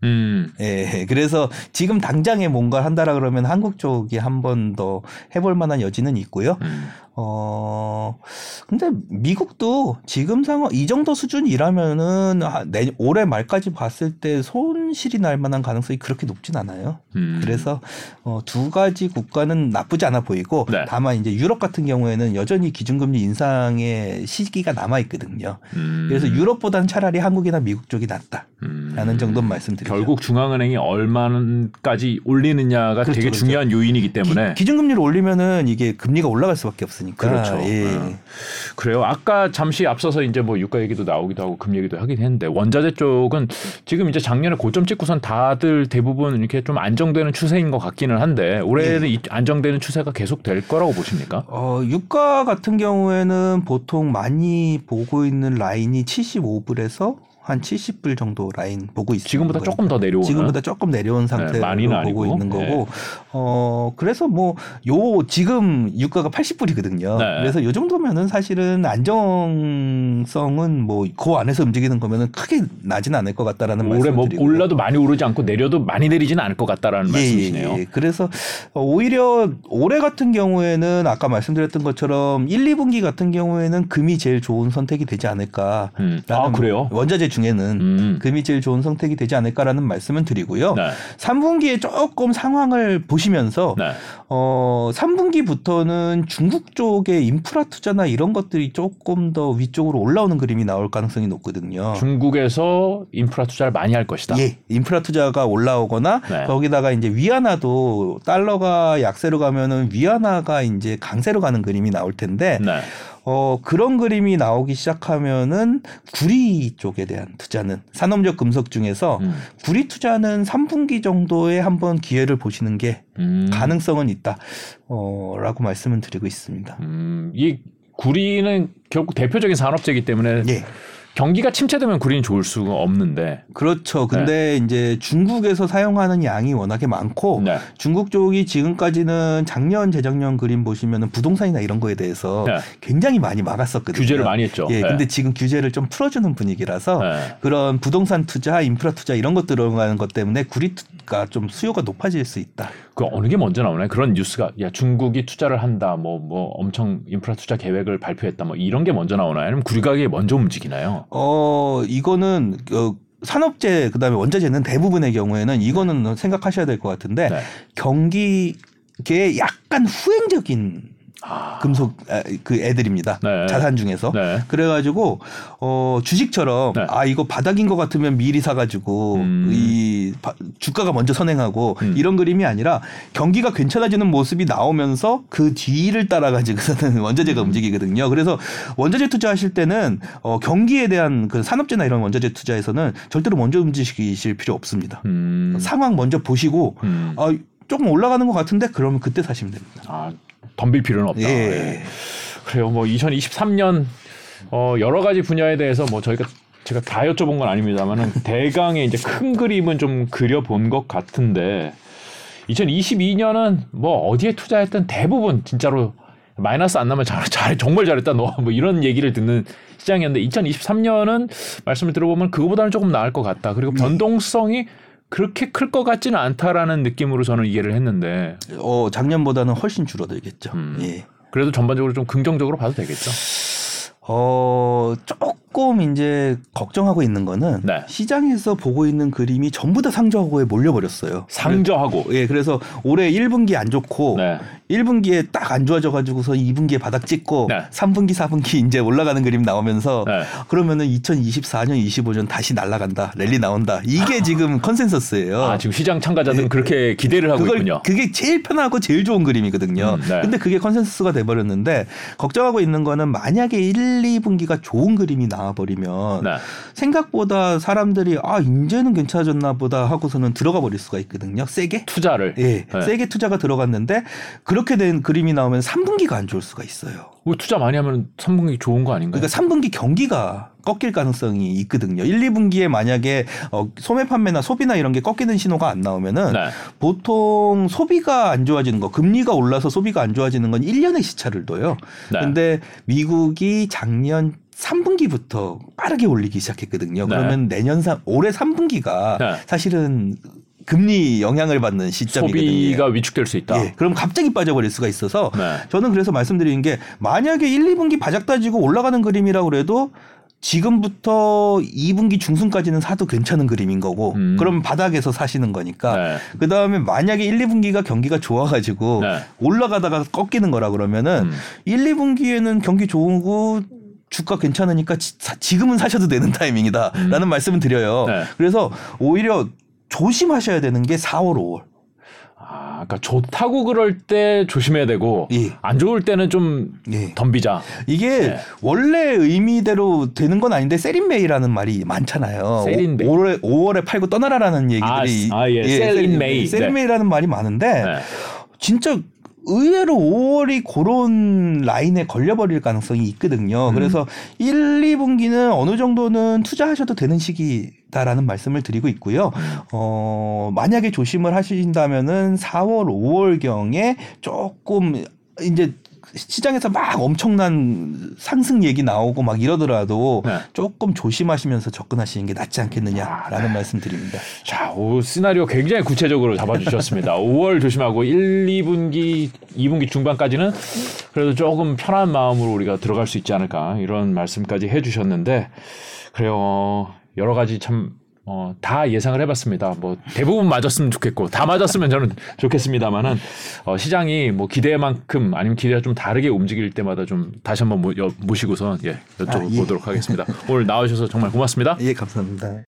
음. 예, 그래서 지금 당장에 뭔가 한다라 그러면 한국 쪽이 한 번 더 해볼 만한 여지는 있고요. 음. 어, 근데 미국도 지금 상황, 이 정도 수준이라면은 아, 내, 올해 말까지 봤을 때 손실이 날 만한 가능성이 그렇게 높진 않아요. 음. 그래서 어, 두 가지 국가는 나쁘지 않아 보이고 네. 다만 이제 유럽 같은 경우에는 여전히 기준금리 인상의 시기가 남아 있거든요. 음. 그래서 유럽보다는 차라리 한국이나 미국 쪽이 낫다라는 음. 정도는 말씀드리죠. 결국 중앙은행이 얼마까지 올리느냐가 그렇죠, 되게 그렇죠. 중요한 요인이기 때문에 기, 준금리를 올리면은 이게 금리가 올라갈 수밖에 없 으니까. 그렇죠. 예. 음. 그래요. 아까 잠시 앞서서 이제 뭐 유가 얘기도 나오기도 하고 금 얘기도 하긴 했는데 원자재 쪽은 지금 이제 작년에 고점 찍고선 다들 대부분 이렇게 좀 안정되는 추세인 것 같기는 한데 올해는 이 안정되는 추세가 계속 될 거라고 보십니까? 어, 유가 같은 경우에는 보통 많이 보고 있는 라인이 75불에서 한 70불 정도 라인 보고 있습니다. 지금보다 조금 더 내려오는 지금보다 조금 내려온 상태로 많이는 보고 아니고. 있는 거고, 네. 어 그래서 뭐 요 지금 유가가 80불이거든요. 네. 그래서 요 정도면은 사실은 안정성은 뭐 그 안에서 움직이는 거면은 크게 나진 않을 것 같다라는 말씀을 뭐 드리고. 올라도 많이 오르지 않고 내려도 많이 내리지는 않을 것 같다라는 말씀이시네요. 예, 예. 그래서 어, 오히려 올해 같은 경우에는 아까 말씀드렸던 것처럼 1, 2분기 같은 경우에는 금이 제일 좋은 선택이 되지 않을까. 음. 아 그래요? 원자재 중에는 음. 금이 제일 좋은 선택이 되지 않을까라는 말씀을 드리고요. 네. 3분기에 조금 상황을 보시면서 네. 어 3분기부터는 중국 쪽의 인프라 투자나 이런 것들이 조금 더 위쪽으로 올라오는 그림이 나올 가능성이 높거든요. 중국에서 인프라 투자를 많이 할 것이다. 예, 인프라 투자가 올라오거나 네. 거기다가 이제 위안화도 달러가 약세로 가면은 위안화가 이제 강세로 가는 그림이 나올 텐데 네. 어, 그런 그림이 나오기 시작하면은 구리 쪽에 대한 투자는 산업적 금속 중에서 음. 구리 투자는 3분기 정도에 한번 기회를 보시는 게 음. 가능성은 있다. 어, 라고 말씀을 드리고 있습니다. 음, 이 구리는 결국 대표적인 산업재이기 때문에 예. 경기가 침체되면 구리는 좋을 수가 없는데. 그렇죠. 근데 이제 중국에서 사용하는 양이 워낙에 많고 네. 중국 쪽이 지금까지는 작년 재작년 그림 보시면은 부동산이나 이런 거에 대해서 네. 굉장히 많이 막았었거든요. 규제를 많이 했죠. 예, 네. 근데 지금 규제를 좀 풀어주는 분위기라서 네. 그런 부동산 투자, 인프라 투자 이런 것 들어가는 것 때문에 구리 가좀 수요가 높아질 수 있다. 그 어느 게 먼저 나오나요? 그런 뉴스가 야 중국이 투자를 한다, 뭐뭐 엄청 인프라 투자 계획을 발표했다, 뭐 이런 게 먼저 나오나요? 아니면 구리 가격이 먼저 움직이나요? 어, 이거는 어, 산업재 그다음에 원자재는 대부분의 경우에는 이거는 생각하셔야 될 것 같은데 네. 경기계 약간 후행적인 아, 금속 아, 그 애들입니다. 네. 자산 중에서. 네. 그래가지고 어 주식처럼 네. 아 이거 바닥인 것 같으면 미리 사가지고 음. 이 바- 주가가 먼저 선행하고 음. 이런 그림이 아니라 경기가 괜찮아지는 모습이 나오면서 그 뒤를 따라가지고서는 원자재가 음. 움직이거든요. 그래서 원자재 투자하실 때는 어 경기에 대한 그 산업재나 이런 원자재 투자에서는 절대로 먼저 움직이실 필요 없습니다. 음, 상황 먼저 보시고 음. 아 조금 올라가는 것 같은데 그러면 그때 사시면 됩니다. 아, 덤빌 필요는 없다. 예. 예. 그래요. 뭐 2023년 어, 여러 가지 분야에 대해서 뭐 저희가 제가 다 여쭤본 건 아닙니다만은 대강의 이제 큰 그림은 좀 그려본 것 같은데 2022년은 뭐 어디에 투자했든 대부분 진짜로 마이너스 안 나면 잘, 잘 정말 잘했다 너 뭐 이런 얘기를 듣는 시장이었는데 2023년은 말씀을 들어보면 그거보다는 조금 나을 것 같다. 그리고 변동성이 그렇게 클 것 같지는 않다라는 느낌으로 저는 이해를 했는데 어 작년보다는 훨씬 줄어들겠죠. 음. 예. 그래도 전반적으로 좀 긍정적으로 봐도 되겠죠. 어, 조금 이제 걱정하고 있는 거는 네. 시장에서 보고 있는 그림이 전부 다 상저하고에 몰려버렸어요. 상저하고 예, 그래서 올해 1분기 안 좋고 네. 1분기에 딱 안 좋아져 가지고서 2분기에 바닥 찍고 네. 3분기, 4분기 이제 올라가는 그림 나오면서 네. 그러면은 2024년, 25년 다시 날아간다. 랠리 나온다. 이게 지금 consensus예요. 아 지금 시장 참가자들은 그렇게 기대를 하고 그걸 있군요. 그게 제일 편하고 제일 좋은 그림이거든요. 음, 네. 근데 그게 consensus가 돼 버렸는데 걱정하고 있는 거는 만약에 1, 2분기가 좋은 그림이 나와 버리면 네. 생각보다 사람들이 아, 이제는 괜찮아졌나 보다 하고서는 들어가 버릴 수가 있거든요. 세게? 투자를 예. 네. 세게 투자가 들어갔는데 그렇게 된 그림이 나오면 3분기가 안 좋을 수가 있어요. 뭐 투자 많이 하면 3분기 좋은 거 아닌가요? 그러니까 3분기 경기가 꺾일 가능성이 있거든요. 1, 2분기에 만약에 어, 소매 판매나 소비나 이런 게 꺾이는 신호가 안 나오면은 네. 보통 소비가 안 좋아지는 거, 금리가 올라서 소비가 안 좋아지는 건 1년의 시차를 둬요. 네. 근데 미국이 작년 3분기부터 빠르게 올리기 시작했거든요. 네. 그러면 내년 3, 올해 3분기가 네. 사실은 금리 영향을 받는 시점이거든요. 소비가 위축될 수 있다. 예, 그럼 갑자기 빠져버릴 수가 있어서 네. 저는 그래서 말씀드리는 게 만약에 1, 2분기 바짝 따지고 올라가는 그림이라고 그래도 지금부터 2분기 중순까지는 사도 괜찮은 그림인 거고 음. 그럼 바닥에서 사시는 거니까 네. 그 다음에 만약에 1, 2분기가 경기가 좋아 가지고 네. 올라가다가 꺾이는 거라 그러면은 음. 1, 2분기에는 경기 좋고 주가 괜찮으니까 지, 사- 지금은 사셔도 되는 타이밍이다라는 말씀을 드려요. 네. 그래서 오히려 조심하셔야 되는 게 4월, 5월. 아, 그러니까 좋다고 그럴 때 조심해야 되고 예. 안 좋을 때는 좀 예. 덤비자. 이게 네. 원래 의미대로 되는 건 아닌데 세린메이라는 말이 많잖아요. May. 5월에, 5월에 팔고 떠나라라는 얘기들이 아, 아, 예. In May. 세린메이라는 말이 많은데 네. 진짜 의외로 5월이 그런 라인에 걸려버릴 가능성이 있거든요. 음. 그래서 1, 2분기는 어느 정도는 투자하셔도 되는 시기다라는 말씀을 드리고 있고요. 음. 어, 만약에 조심을 하신다면은 4월, 5월경에 조금 이제 시장에서 막 엄청난 상승 얘기 나오고 막 이러더라도 네. 조금 조심하시면서 접근하시는 게 낫지 않겠느냐라는 말씀 드립니다. 자, 오, 시나리오 굉장히 구체적으로 잡아주셨습니다. 5월 조심하고 1, 2분기, 2분기 중반까지는 그래도 조금 편한 마음으로 우리가 들어갈 수 있지 않을까 이런 말씀까지 해주셨는데 그래요. 어, 여러 가지 참. 어, 다 예상을 해봤습니다. 뭐 대부분 맞았으면 좋겠고 다 맞았으면 저는 좋겠습니다만은 어, 시장이 뭐 기대만큼 아니면 기대가 좀 다르게 움직일 때마다 좀 다시 한번 모, 여, 모시고서 예, 여쭤보도록 아, 예. 하겠습니다. 오늘 나와주셔서 정말 고맙습니다. 예, 감사합니다.